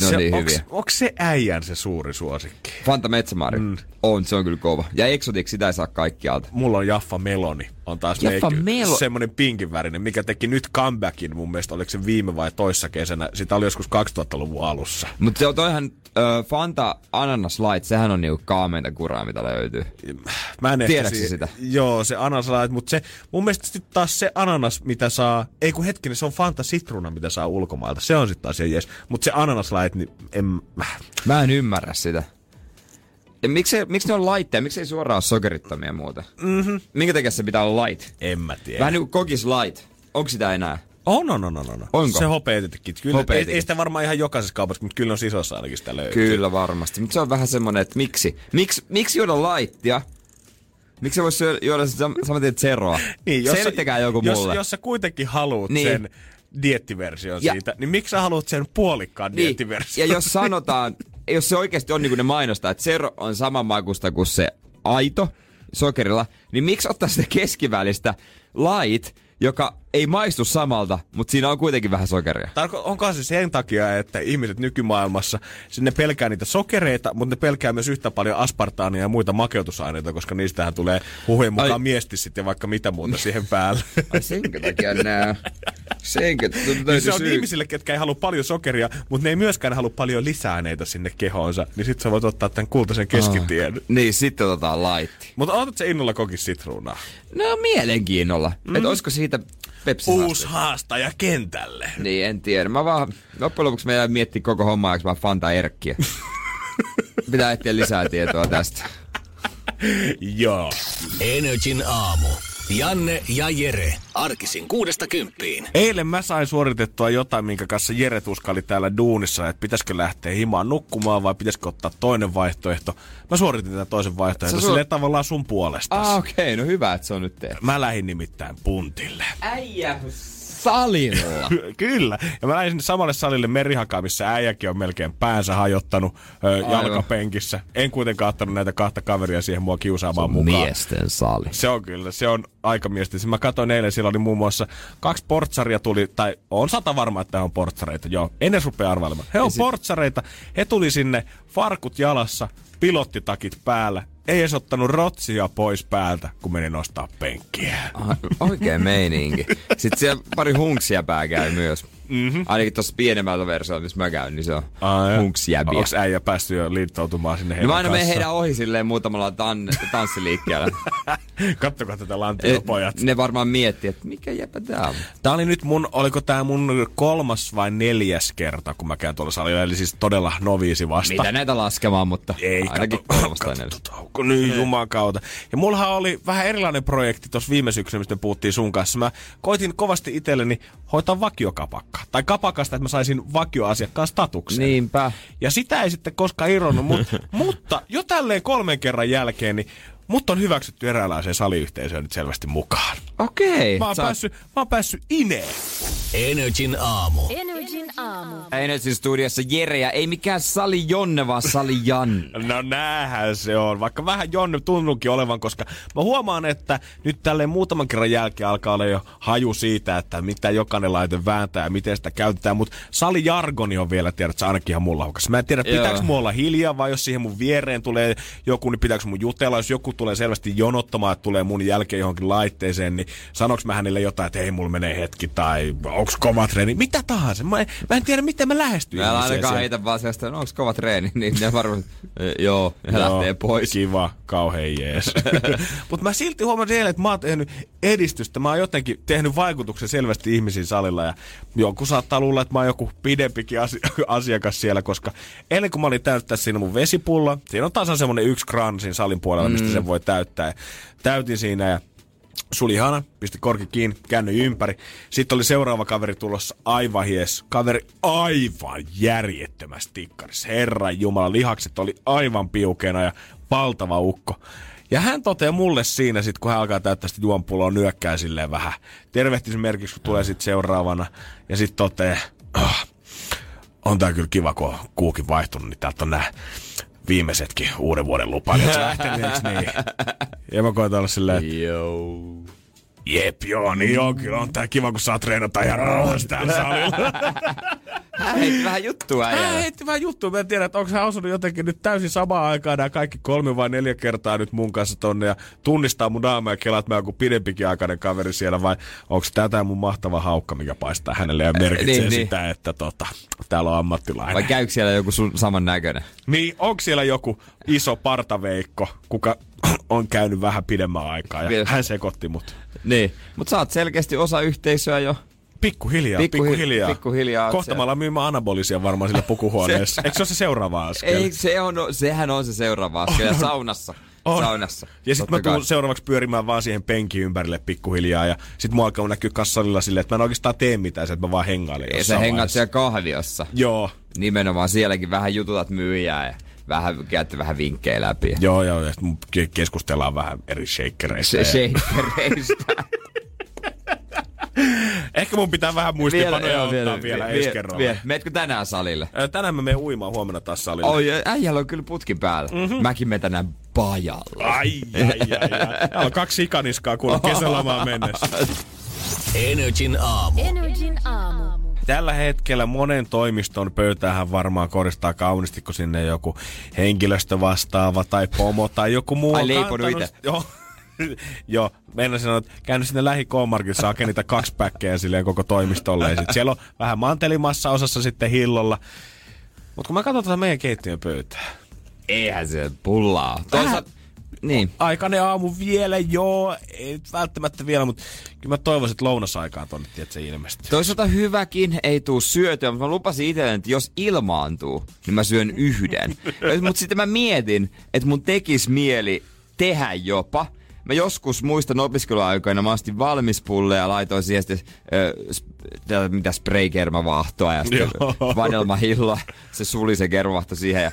Ne on niin onks, hyviä. onks se äijän se suuri suosikki? Fanta Metsämaari. Mm. On, se on kyllä kova. Ja Exotic, sitä ei saa kaikkialta. Mulla on Jaffa Meloni. On taas Jaffa leikki- Melo- semmonen pinkin värinen, mikä teki nyt comebackin mun mielestä. Oliko se viime vai toissa kesänä? Sitä oli joskus 2000-luvun alussa. Mutta se on toihan ö, Fanta Ananas Light, sehän on niinku kaameinta kuraa, mitä löytyy. Mä en ehkä Tiedätkö si- sitä? Joo, se ananas, mutta se, mun mielestä sit taas se ananas, mitä saa, ei kun hetkinen, se on Fanta Citruna, mitä saa ulkomailta. Se on sitten taas jees. Mutta se ananas light, niin en, Mä en ymmärrä sitä. Ja miksi, miksi ne on laitteja? Miksi ei suoraan ole sokerittomia muuta? Mm-hmm. Minkä takia se pitää olla light? en mä tiedä. Vähän niin kuin kokis light. Onko sitä enää? On, on, on, on, on. Onko? Se hopeetetkin. Kyllä, ei, ei, sitä varmaan ihan jokaisessa kaupassa, mutta kyllä on isossa ainakin sitä löytyy. Kyllä varmasti. Mutta se on vähän semmonen, että miksi? Miksi, miksi juoda laittia? Miksi se voisi juoda saman tien zeroa? Niin, jos, Selittäkää joku jos, mulle. Jos sä kuitenkin haluat Niin. sen diettiversion Ja- siitä, niin miksi sä haluat sen puolikkaan Niin. diettiversion? Ja jos sanotaan, jos se oikeasti on niin kuin ne mainostaa, että zero on saman makusta kuin se aito sokerilla, niin miksi ottaa sitä keskivälistä light, joka ei maistu samalta, mutta siinä on kuitenkin vähän sokeria. Tarko- onko se sen takia, että ihmiset nykymaailmassa, sinne pelkää niitä sokereita, mutta ne pelkää myös yhtä paljon aspartaania ja muita makeutusaineita, koska niistähän tulee huhujen mukaan Ai. miesti sitten vaikka mitä muuta siihen päälle. Ai senkö takia nää? Senkö? Niin se on ihmisille, ketkä ei halua paljon sokeria, mutta ne ei myöskään halua paljon lisäaineita sinne kehoonsa. Niin sit sä voit ottaa tämän kultaisen keskitien. Oh. Niin, sitten otetaan laitti. Mutta otat se innolla kokis sitruunaa. No mielenkiinnolla. Mm. Että olisiko siitä Pepsi Uusi haastaja kentälle. Niin, en tiedä. Mä vaan, loppujen lopuksi meidän miettiä koko hommaa, eikö vaan Fanta Erkkiä. Pitää etsiä lisää tietoa tästä. Joo. Energin aamu. Janne ja Jere. Arkisin kuudesta kymppiin. Eilen mä sain suoritettua jotain, minkä kanssa Jere tuskaili täällä duunissa, että pitäisikö lähteä himaan nukkumaan vai pitäisikö ottaa toinen vaihtoehto. Mä suoritin tätä toisen suor... suor- silleen tavallaan sun puolesta. Ah, okei, okay, no hyvä, että se on nyt tehty. Mä lähdin nimittäin puntille. Äijä salilla. Kyllä. Ja mä lähdin sinne samalle salille merihakaan, missä äijäkin on melkein päänsä hajottanut ö, Aivan. jalkapenkissä. En kuitenkaan ottanut näitä kahta kaveria siihen mua kiusaamaan mukaan. Miesten sali. Se on kyllä, se on aika miesti. Mä katsoin eilen, siellä oli muun muassa kaksi portsaria tuli, tai on sata varma, että on portsareita, joo. En edes rupea arvailemaan. He on portsareita, he tuli sinne farkut jalassa, pilottitakit päällä. Ei edes ottanut rotsia pois päältä, kun meni nostaa penkkiä. Oikein meininki. Sitten siellä pari hunksia pää käy myös. Mm-hmm. Ainakin tuossa pienemmällä versiolla, missä mä käyn, niin se on hunksjäbiä. Onko äijä päässyt jo liittoutumaan sinne No heidän mä aina menen heidän ohi silleen muutamalla tan- tanssiliikkeellä. Kattokaa tätä lantilla, pojat. ne varmaan miettii, että mikä jäpä tää on. Tää oli nyt mun, oliko tää mun kolmas vai neljäs kerta, kun mä käyn tuolla salilla, eli siis todella noviisi vasta. Mitä näitä laskemaan, mutta Ei, ainakin kato, kolmas tai neljäs. onko niin jumakauta. Ja mullahan oli vähän erilainen projekti tuossa viime syksynä, mistä me puhuttiin sun kanssa. Mä koitin kovasti itselleni hoitaa vakiokapakkaa. Tai kapakasta, että mä saisin vakioasiakkaan statuksen. Niinpä. Ja sitä ei sitten koskaan irronnut, mut, mutta jo tälleen kolmen kerran jälkeen, niin mut on hyväksytty eräänlaiseen saliyhteisöön nyt selvästi mukaan. Okei. Mä oon, Sä päässyt, mä oon päässyt ineen. Energin aamu. Energin aamu. Energy Studiossa Jere ja ei mikään Sali Jonne, vaan Sali Jan. No näähän se on, vaikka vähän Jonne tunnukin olevan, koska mä huomaan, että nyt tälleen muutaman kerran jälkeen alkaa olla jo haju siitä, että mitä jokainen laite vääntää ja miten sitä käytetään, mutta salijargoni on vielä, tiedät, ainakin ihan mulla hukas. Mä en tiedä, pitääkö mulla olla hiljaa vai jos siihen mun viereen tulee joku, niin pitääkö mun jutella, jos joku tulee selvästi jonottamaan, että tulee mun jälkeen johonkin laitteeseen, niin sanoks mä hänelle jotain, että ei, mulla menee hetki tai onks kova treeni, mitä tahansa. Mä en, mä en tiedä, miten mä lähestyn. Mä ainakaan heitä vaan sellaista, no onks kova treeni, niin ne varmaan, "Eh, joo, ja lähtee pois. Kiva, kauhean jees. Mutta mä silti huomasin eilen, että mä oon tehnyt edistystä. Mä oon jotenkin tehnyt vaikutuksen selvästi ihmisiin salilla. Ja joku saattaa luulla, että mä oon joku pidempikin asi- asiakas siellä, koska eilen kun mä olin täyttää siinä mun vesipulla, siinä on tasan semmonen yksi kran siinä salin puolella, mistä sen voi täyttää. Ja täytin siinä ja Suli ihana, pisti korki kiinni, käännyi ympäri. Sitten oli seuraava kaveri tulossa, aivan hies. Kaveri aivan järjettömässä tikkarissa. Herran jumala, lihakset oli aivan piukeena ja valtava ukko. Ja hän toteaa mulle siinä sit, kun hän alkaa täyttää sitä juonpulloa, nyökkää silleen vähän. Tervehtismerkiksi, kun tulee sitten seuraavana. Ja sitten toteaa, ah, on tää kyllä kiva, kun on kuukin vaihtunut, niin täältä on nää viimeisetkin uuden vuoden lupailijat lähteneet, eiks niin? Ja mä koitan olla silleen, Joo. Jep, joo, niin joo, kyllä on tää kiva, kun saa treenata ihan rauhassa täällä salilla. Hän heitti vähän juttua Hän äijälle. heitti vähän juttua, mä en tiedä, että onko hän osunut jotenkin nyt täysin samaan aikaan nämä kaikki kolme vai neljä kertaa nyt mun kanssa tonne ja tunnistaa mun naamaa ja kelaa, että mä joku pidempikin aikainen kaveri siellä vai onko tätä mun mahtava haukka, mikä paistaa hänelle ja merkitsee niin, niin, niin. sitä, että tota, täällä on ammattilainen. Vai käykö siellä joku sun saman näköinen? Niin, onko siellä joku iso partaveikko, kuka on käynyt vähän pidemmän aikaa ja hän sekoitti mut. Niin. Mut sä oot selkeästi osa yhteisöä jo. Pikkuhiljaa, Pikkuhi- pikkuhiljaa. pikkuhiljaa. Kohta mä alan myymään anabolisia varmaan sillä pukuhuoneessa. Eikö se ole se seuraava askel? Ei, se on, sehän on se seuraava askel. Ja saunassa. On. Saunassa. Ja sitten mä tuun seuraavaksi pyörimään vaan siihen penkin ympärille pikkuhiljaa. Ja sit mua alkaa näkyä kassalilla silleen, että mä en oikeastaan tee mitään, se, että mä vaan hengailen Ja sä hengaat siellä kahviossa. Joo, Nimenomaan sielläkin vähän jututat myyjää ja vähän käytte vähän vinkkejä läpi. joo, joo. Ja sit mun ke- keskustellaan vähän eri shakereista. Se ja- shakereista. Ehkä mun pitää vähän muistipanoja joo, ottaa vielä, ensi kerralla. vielä. Meetkö tänään salille? Tänään mä menen uimaan huomenna taas salille. Oi, äijällä on kyllä putki päällä. Mm-hmm. Mäkin menen tänään pajalla. Ai, ai, ai, ai. Täällä on kaksi sikaniskaa kuule kesälomaan mennessä. Energin aamu. Energin aamu. Tällä hetkellä monen toimiston pöytäähän varmaan koristaa kauniisti, kun sinne joku henkilöstö vastaava tai pomo tai joku muu Ai, on leiponut. Joo. Joo, meidän sanoa, että käynyt sinne lähi marketissa hakee niitä kaksi päkkejä silleen koko toimistolle. Ja sit siellä on vähän mantelimassa osassa sitten hillolla. Mutta kun mä katson tätä meidän keittiön pöytää. Eihän se pullaa. Toisaalta, niin. Aikainen aamu vielä, joo. Ei välttämättä vielä, mutta kyllä mä toivoisin, että lounasaikaa tonne, että se ilmestyy. Toisaalta hyväkin, ei tuu syötyä, mutta mä lupasin itselleni, että jos ilmaantuu, niin mä syön yhden. mutta sitten mä mietin, että mun tekis mieli tehdä jopa. Mä joskus muistan opiskeluaikoina, mä ostin valmispulleja ja laitoin siihen sitten, ö, sp- mitä spraykermavahtoa ja sitten Joo. vanelmahilloa. Se suli se kermavahto siihen. Ja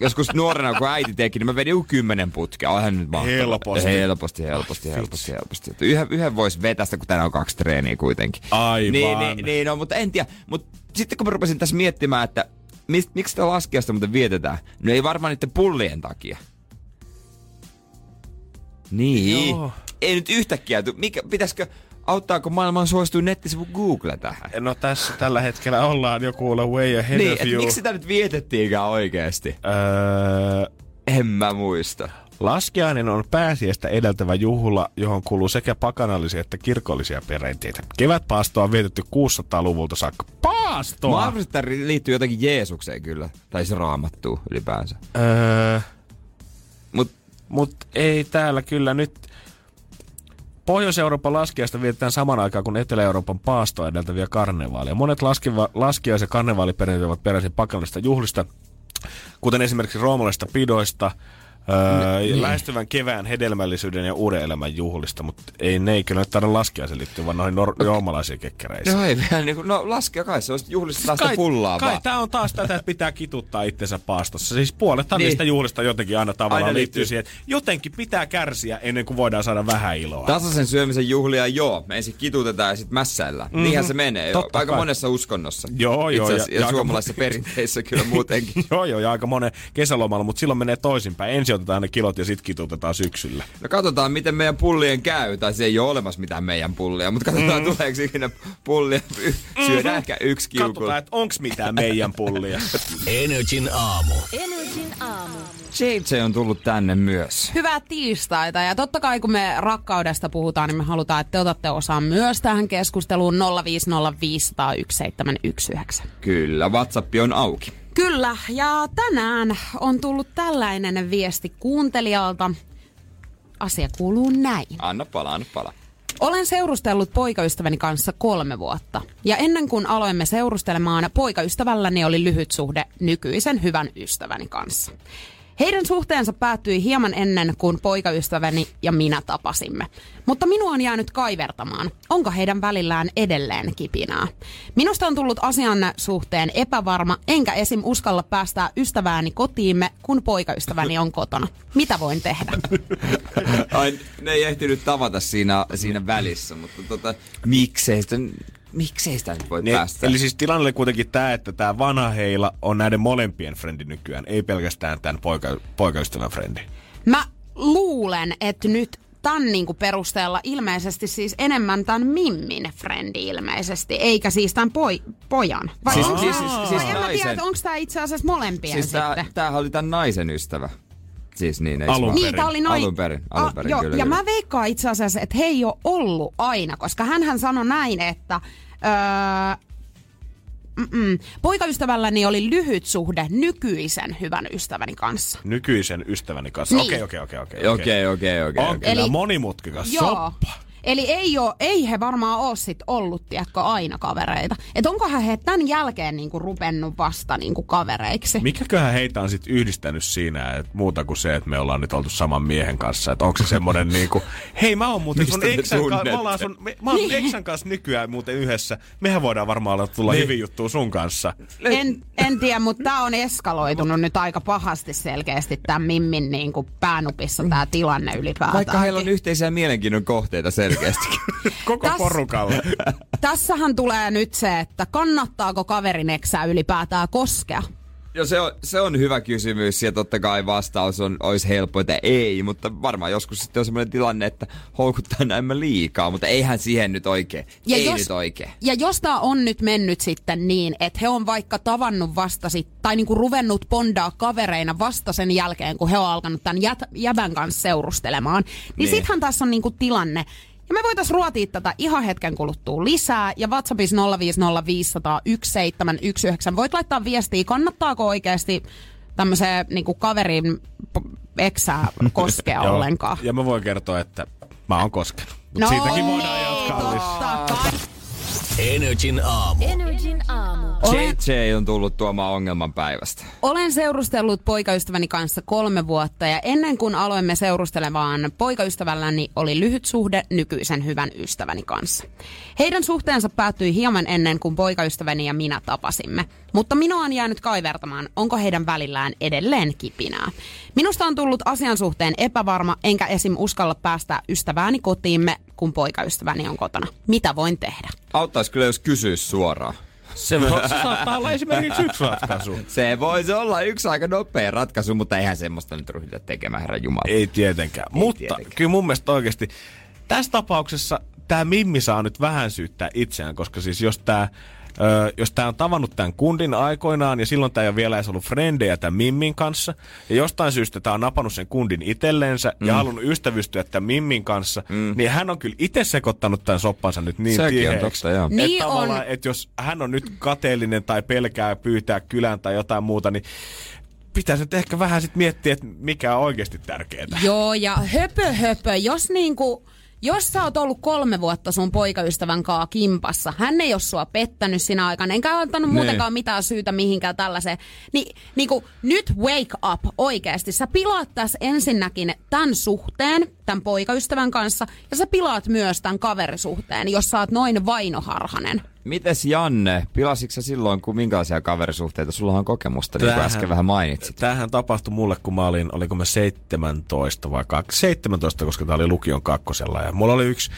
joskus nuorena, kun äiti teki, niin mä vedin joku kymmenen putkea. Onhan nyt mahtavaa. Helposti. Helposti, helposti, helposti, helposti. Että Yhden, yhden voisi vetästä, kun tänään on kaksi treeniä kuitenkin. Aivan. Niin, niin, niin no, mutta en tiedä. Mutta sitten kun mä rupesin tässä miettimään, että mist, miksi sitä laskiasta muuten vietetään, no ei varmaan niiden pullien takia. Niin. Joo. Ei nyt yhtäkkiä, mikä, pitäisikö, auttaako maailman suosituin nettisivu Google tähän? No tässä tällä hetkellä ollaan jo kuule way ahead Niin, of you. miksi sitä nyt vietettiinkään oikeesti? Öö, En mä muista. Laskiainen on pääsiäistä edeltävä juhla, johon kuuluu sekä pakanallisia että kirkollisia perinteitä. Kevätpaastoa on vietetty 600-luvulta saakka. Mä Paastoa! tämä liittyy jotenkin Jeesukseen kyllä. Tai se raamattuu ylipäänsä. Öö, Mutta ei täällä kyllä nyt... Pohjois-Euroopan laskiaista vietetään saman aikaan kuin Etelä-Euroopan paastoa edeltäviä karnevaaleja. Monet laskiva, laskiais- ja karnevaaliperinteet ovat peräisin pakallisista juhlista, kuten esimerkiksi roomalaisista pidoista, öö, niin. lähestyvän kevään hedelmällisyyden ja uuden elämän juhlista, mutta ei ne ei kyllä nyt taida laskiaisen liittyä, vaan noihin nor- roomalaisiin kekkereisiin. no ei vielä niinku, no laskea kai se olisi juhlista taas sitä pullaa kai vaan. tää on taas tätä, että pitää kituttaa itsensä paastossa. Siis puolethan Niin. niin. niistä juhlista jotenkin aina tavallaan Aina liittyy. liittyy siihen, että jotenkin pitää kärsiä ennen kuin voidaan saada vähän iloa. Tasaisen syömisen juhlia joo. Me ensin kitutetaan ja sitten mässäillään. Mm-hmm. Niinhän se menee. Jo. Aika kai. monessa uskonnossa. Joo, joo, Itse asiassa, ja- ja, ja aika suomalaisissa perinteissä kyllä muutenkin. joo, joo, ja aika monen kesälomalla, mutta silloin menee toisinpäin. Ensin otetaan ne kilot ja sitten kitutetaan syksyllä. No katsotaan, miten meidän pullien käy. Tai se ei ole olemassa mitään meidän pullia, mutta katsotaan, mm. tuleeko ikinä pullia. Syödään ehkä yksi kiukku. Katsotaan, että onks mitään meidän pullia. Energin aamu. Energin aamu. JJ on tullut tänne myös. Hyvää tiistaita ja totta kai kun me rakkaudesta puhutaan, niin me halutaan, että te otatte osaa myös tähän keskusteluun 050501719. Kyllä, WhatsApp on auki. Kyllä, ja tänään on tullut tällainen viesti kuuntelijalta. Asia kuuluu näin. Anna pala, anna pala. Olen seurustellut poikaystäväni kanssa kolme vuotta. Ja ennen kuin aloimme seurustelemaan, poikaystävälläni oli lyhyt suhde nykyisen hyvän ystäväni kanssa. Heidän suhteensa päättyi hieman ennen kuin poikaystäväni ja minä tapasimme. Mutta minua on jäänyt kaivertamaan. Onko heidän välillään edelleen kipinää? Minusta on tullut asian suhteen epävarma, enkä esim. uskalla päästää ystävääni kotiimme, kun poikaystäväni on kotona. Mitä voin tehdä? Ai, ne ei ehtinyt tavata siinä, siinä välissä, mutta tota, miksei miksei sitä nyt voi Ne, päästä? eli siis tilanne oli kuitenkin tämä, että tämä vanha heila on näiden molempien frendi nykyään, ei pelkästään tämän poika, poikaystävän frendi. Mä luulen, että nyt tämän niinku perusteella ilmeisesti siis enemmän tämän Mimmin frendi ilmeisesti, eikä siis tämän poi, pojan. Vai Siis- onko siis- tää- siis- siis vai en mä tiedä, että onko tämä itse asiassa molempien Siis tää, sitten? tämähän oli tämän naisen ystävä. Siis niin, ei Alun vaan? Niin, tämä oli noin. Alun perin, alun perin, joo, kyllä, ja kyllä. mä veikkaan itse asiassa, että he ei ole ollut aina, koska hän sanoi näin, että öö, mm-mm, poikaystävälläni oli lyhyt suhde nykyisen hyvän ystäväni kanssa. Nykyisen ystäväni kanssa. Niin. Okei, okei, okei, okei. Okei, okei, okei. On okei. kyllä Eli- monimutkikas Joo. soppa. Eli ei, oo, ei he varmaan ole sit ollut, tiedätkö, aina kavereita. Et onkohan he tämän jälkeen niinku rupennut vasta niinku kavereiksi? Mikäköhän heitä on sitten yhdistänyt siinä, että muuta kuin se, että me ollaan nyt oltu saman miehen kanssa. Että onko se semmoinen niinku, hei mä oon muuten sun eksän kanssa, mä, ollaan sun, me, mä oon Niin. eksän kanssa nykyään muuten yhdessä. Mehän voidaan varmaan olla tulla niin. hyvin juttua sun kanssa. En, en tiedä, mutta tämä on eskaloitunut nyt aika pahasti selkeästi tämän Mimmin niinku päänupissa tämä tilanne ylipäätään. Vaikka heillä on yhteisiä mielenkiinnon kohteita selkeästi. Koko Täs- porukalle. Tässähän tulee nyt se, että kannattaako kaverin eksää ylipäätään koskea. Jo, se, on, se on hyvä kysymys ja totta kai vastaus on, olisi helppo, että ei, mutta varmaan joskus sitten on sellainen tilanne, että houkuttaa näemmä liikaa, mutta eihän siihen nyt oikein. Ja ei jos, nyt oikein. Ja jos tää on nyt mennyt sitten niin, että he on vaikka tavannut vasta sit, tai niinku ruvennut bondaa kavereina vasta sen jälkeen, kun he on alkanut tämän jät, jäbän kanssa seurustelemaan, niin, Niin. niin. sittenhän tässä on niinku tilanne. Ja me voitais ruotia tätä ihan hetken kuluttua lisää. Ja WhatsAppissa 050501719. Voit laittaa viestiä, kannattaako oikeasti tämmöiseen niinku kaverin eksää koskea ollenkaan. Ja mä voin kertoa, että mä oon koskenut. Mut No, siitäkin voidaan jatkaa lisää. Energin aamu. Energin aamu. Olen- JJ on tullut tuomaan ongelman päivästä. Olen seurustellut poikaystäväni kanssa kolme vuotta ja ennen kuin aloimme seurustelemaan, poikaystävälläni oli lyhyt suhde nykyisen hyvän ystäväni kanssa. Heidän suhteensa päättyi hieman ennen kuin poikaystäväni ja minä tapasimme. Mutta minua on jäänyt kaivertamaan, onko heidän välillään edelleen kipinää. Minusta on tullut asian suhteen epävarma, enkä esim. uskalla päästä ystävääni kotiimme, kun poikaystäväni on kotona. Mitä voin tehdä? Auttaisi kyllä, jos kysyisi suoraan. Se, vo- se saattaa olla esimerkiksi yksi ratkaisu. Se voisi olla yksi aika nopea ratkaisu, mutta eihän semmoista nyt ryhdytä tekemään, herra Jumala. Ei tietenkään. Ei Mutta tietenkään. kyllä mun mielestä oikeasti tässä tapauksessa tämä Mimmi saa nyt vähän syyttää itseään, koska siis jos tämä Öö, jos tämä on tavannut tämän kundin aikoinaan ja silloin tämä ei ole vielä edes ollut frendejä tämän Mimmin kanssa ja jostain syystä tämä on napannut sen kundin itselleensä mm. ja halunnut ystävystyä tämän Mimmin kanssa, mm. niin hän on kyllä itse sekoittanut tämän soppansa nyt niin Sekin on tiheäksi. totta, joo. Niin että on. tavallaan, että jos hän on nyt kateellinen tai pelkää pyytää kylän tai jotain muuta, niin pitäisi nyt ehkä vähän sit miettiä, että mikä on oikeasti tärkeää. Joo, ja höpö höpö, jos niinku... Jos sä oot ollut kolme vuotta sun poikaystävän kaa kimpassa, hän ei ole sua pettänyt sinä aikana, enkä antanut Niin. muutenkaan mitään syytä mihinkään tällaiseen, niin niinku, nyt wake up oikeasti. Sä pilaat tässä ensinnäkin tämän suhteen, tämän poikaystävän kanssa, ja sä pilaat myös tämän kaverisuhteen, jos sä oot noin vainoharhanen. Mites Janne, pilasitko silloin, kun minkälaisia kaverisuhteita? Sulla on kokemusta, niin kuin Tämähän- äsken vähän mainitsit. Tämähän tapahtui mulle, kun mä olin, oliko mä 17 vai 2, 17, koska tää oli lukion kakkosella. Ja mulla oli yksi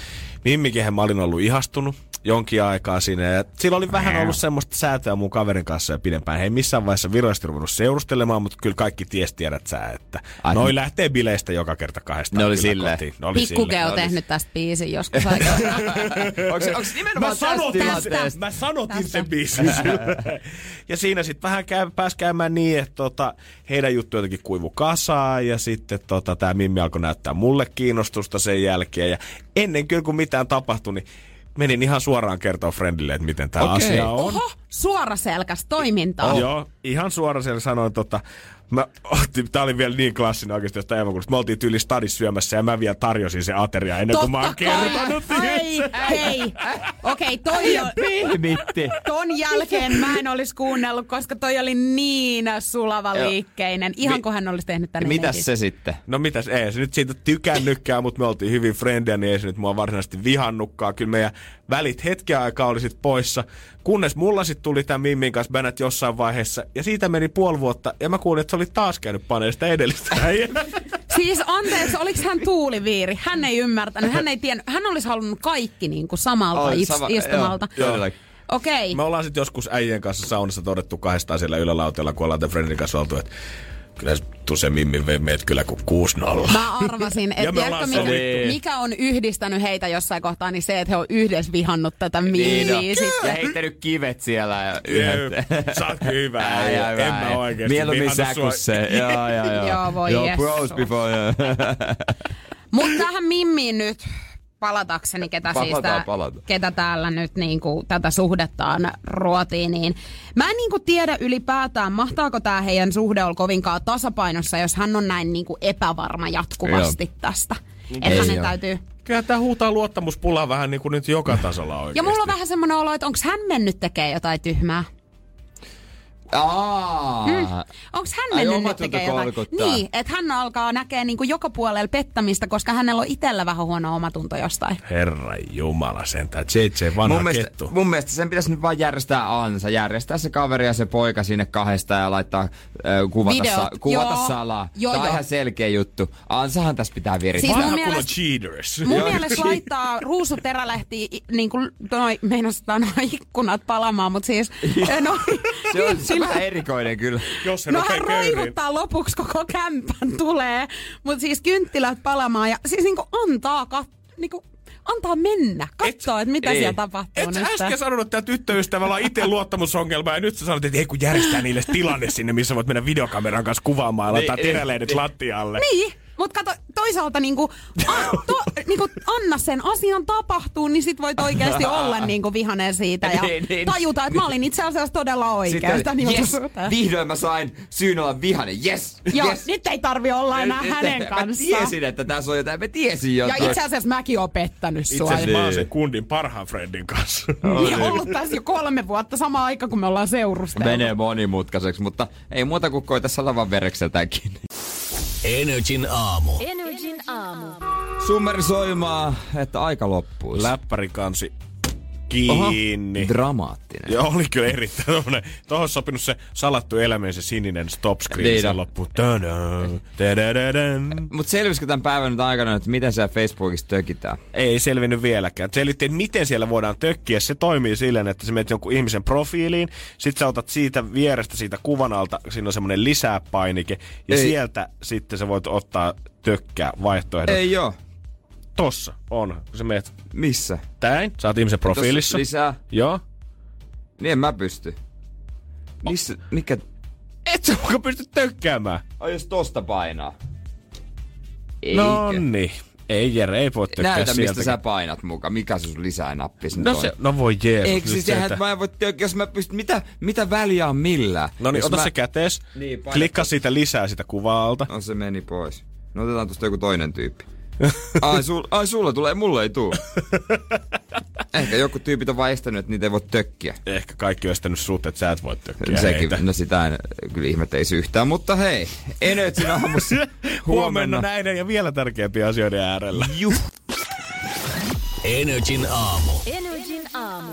Mimmi, kehen mä olin ollut ihastunut jonkin aikaa siinä. Ja sillä oli vähän ollut semmoista säätöä mun kaverin kanssa ja pidempään. He ei missään vaiheessa virallisesti ruvennut seurustelemaan, mutta kyllä kaikki ties tiedät sä, että Ai, noi niin. lähtee bileistä joka kerta kahdestaan. Ne oli silleen. kotiin. Ne oli Pikkuke on tehnyt tästä biisin joskus aikaa. Onko, onko Mä nimenomaan tästä sanotin, tilanteesta? mä sanotin Tästä. sen biisin. Ja siinä sitten vähän käy, pääsi käymään niin, että tota, heidän juttu jotenkin kuivu kasaan ja sitten tota, tämä Mimmi alkoi näyttää mulle kiinnostusta sen jälkeen. Ja ennen kyllä kun mitään tapahtui, niin menin ihan suoraan kertoa friendille, että miten tämä Okei. asia on. Oho, suoraselkäs toimintaa. Oh. Joo, ihan suoraan siellä sanoin, tota, mä otin, tää oli vielä niin klassinen oikeasti jostain evakuusta. Me oltiin tyyli stadissa syömässä ja mä vielä tarjosin sen ateria ennen kuin mä oon kertonut. Ai, hei. Okei, toi on... Pihmitti. Ton jälkeen mä en olisi kuunnellut, koska toi oli niin sulava liikkeinen. Ihan Mi- kuin hän olisi tehnyt tänne Mitäs se sitten? No mitäs, ei se nyt siitä tykännytkään, mutta me oltiin hyvin frendejä, niin ei se nyt mua varsinaisesti vihannutkaan. Kyllä meidän välit hetken aikaa oli sit poissa, kunnes mulla sitten tuli tämän Mimmin kanssa bänät jossain vaiheessa, ja siitä meni puoli vuotta, ja mä kuulin, että se oli taas käynyt paneen sitä edellistä äijää. Siis anteeksi, oliko hän tuuliviiri? Hän ei ymmärtänyt, hän ei tiennyt. Hän olisi halunnut kaikki niin kuin samalta is- sama- istumalta. joo, todellakin. Okei. Me ollaan sitten joskus äijien kanssa saunassa todettu kahdestaan siellä ylälautella, kun ollaan tämän friendin kanssa oltu, että kyllä se Mimmin vei meet kyllä kuin 6-0. Mä arvasin, Ja että me tiedätkö, mikä, sovittu. mikä on yhdistänyt heitä jossain kohtaa, niin se, että he on yhdessä vihannut tätä Niin miiliä on. sitten. Ja heittänyt kivet siellä ja yhdet. Sä oot hyvä äijä. ai, En ai. mä oikeesti Mieluummin vihannut sä sua. kuin se. Joo, joo, joo. Joo, voi Joo, bros before. Mutta tähän Mimmiin nyt palatakseni, ketä, siis Palataan, tää, palataan. ketä täällä nyt niinku, tätä suhdettaan ruotiin, niin mä en niinku tiedä ylipäätään, mahtaako tämä heidän suhde olla kovinkaan tasapainossa, jos hän on näin niinku epävarma jatkuvasti tästä. Että Ei hänen täytyy... Kyllä tää huutaa luottamuspulaa vähän niin kuin nyt joka tasolla oikeesti. Ja mulla on vähän semmoinen olo, että onko hän mennyt tekemään jotain tyhmää? Aa. Onko hän Ai, mennyt nyt tekemään jotain? kolkuttaa. Niin, että hän alkaa näkeä niinku joka puolella pettämistä, koska hänellä on itsellä vähän huono omatunto jostain. Herra Jumala sentään. JJ, vanha Mun mielestä, kettu. mun mielestä sen pitäisi nyt vaan järjestää ansa. Järjestää se kaveri ja se poika sinne kahdesta ja laittaa äh, kuvata, Videot, sa- kuvata joo. salaa. Joo, Tämä on joo. ihan selkeä juttu. Ansahan tässä pitää virittää. Siis mun Vanha mielestä- cheaters. Mun mielestä laittaa ruusuterälehti, niin kuin noi, meinas sanoa ikkunat palamaan, mutta siis noi, Se on- siis on vähän erikoinen kyllä. Jos se No hän köyriin. roivuttaa lopuksi koko kämpän tulee, mutta siis kynttilät palamaan ja siis niinku antaa, kat, niinku, antaa mennä, katsoa, että mitä ei. siellä tapahtuu Et sä nyt. äsken sanonut, että tämä tyttöystävällä on itse luottamusongelma ja nyt sä sanot, että ei kun järjestää niille tilanne sinne, missä voit mennä videokameran kanssa kuvaamaan ja laittaa Niin, teräleidet niin. lattialle. Niin, mutta kato, toisaalta niinku, a, to, niinku, anna sen asian tapahtuu, niin sit voit oikeasti olla niinku vihanen siitä ja Niin, niin. tajuta, että mä olin itse asiassa todella oikeassa. Sitten, Niin yes, vihdoin mä sain syyn olla vihanen, yes, Joo, yes. nyt ei tarvi olla enää Nyt- hänen Mä kanssaan. tiesin, että tässä on jotain, mä tiesin Ja jotain. itse asiassa mäkin oon pettänyt Itse sua. asiassa mä oon Niin. sen kundin parhaan friendin kanssa. Niin ollut tässä jo kolme vuotta sama aika, kun me ollaan seurustellut. Menee monimutkaiseksi, mutta ei muuta kuin koita salavan verekseltäkin. Energin aamu. Energin aamu. Summeri soimaa, että aika loppuisi. Läppärikansi Oho, kiinni. dramaattinen. Joo, oli kyllä erittäin tommonen. Tuohon sopinut se salattu elämä se sininen stop screen Niin loppu. Mutta selvisikö tämän päivän nyt aikana, että miten siellä Facebookissa tökitään? Ei selvinnyt vieläkään. Selvitti, että miten siellä voidaan tökkiä. Se toimii silleen, että sä menet jonkun ihmisen profiiliin, sit sä otat siitä vierestä siitä kuvan alta, siinä on semmoinen lisää-painike, ja Ei. sieltä sitten sä voit ottaa tökkää vaihtoehdot. Ei joo. Tossa on. Kun sä menet Missä? täin, sä oot ihmisen profiilissa. Tossa lisää? Joo. Niin en mä pysty. Missä, mikä? Et sä muka pysty tökkäämään. Ai jos tosta painaa. Eikö? No niin. Ei Jere, ei voi tökkää Näytä, mistä sä painat mukaan. Mikä se sun lisää nappi sinne No, on? se, no voi Jeesus. Eikö nyt siis se, sehän, että- mä en voi tökkiä, jos mä pystyn, mitä, mitä väliä on millään? No niin, Jos ota mä... se kätees. Niin, paina Klikkaa siitä lisää sitä kuvaa alta. No se meni pois. No otetaan tosta joku toinen tyyppi. Ai, sul, ai sulla tulee, mulle ei tuu. Ehkä joku tyypit on vaan estänyt, että niitä ei voi tökkiä. Ehkä kaikki on estänyt sut, että sä et voi tökkiä Sekin, heitä. no sitä en kyllä ihmetteisi yhtään, mutta hei, Energin aamussa Huomenna huomenna. näiden ja vielä tärkeämpien asioiden äärellä. Juh. Energin aamu. Energin aamu.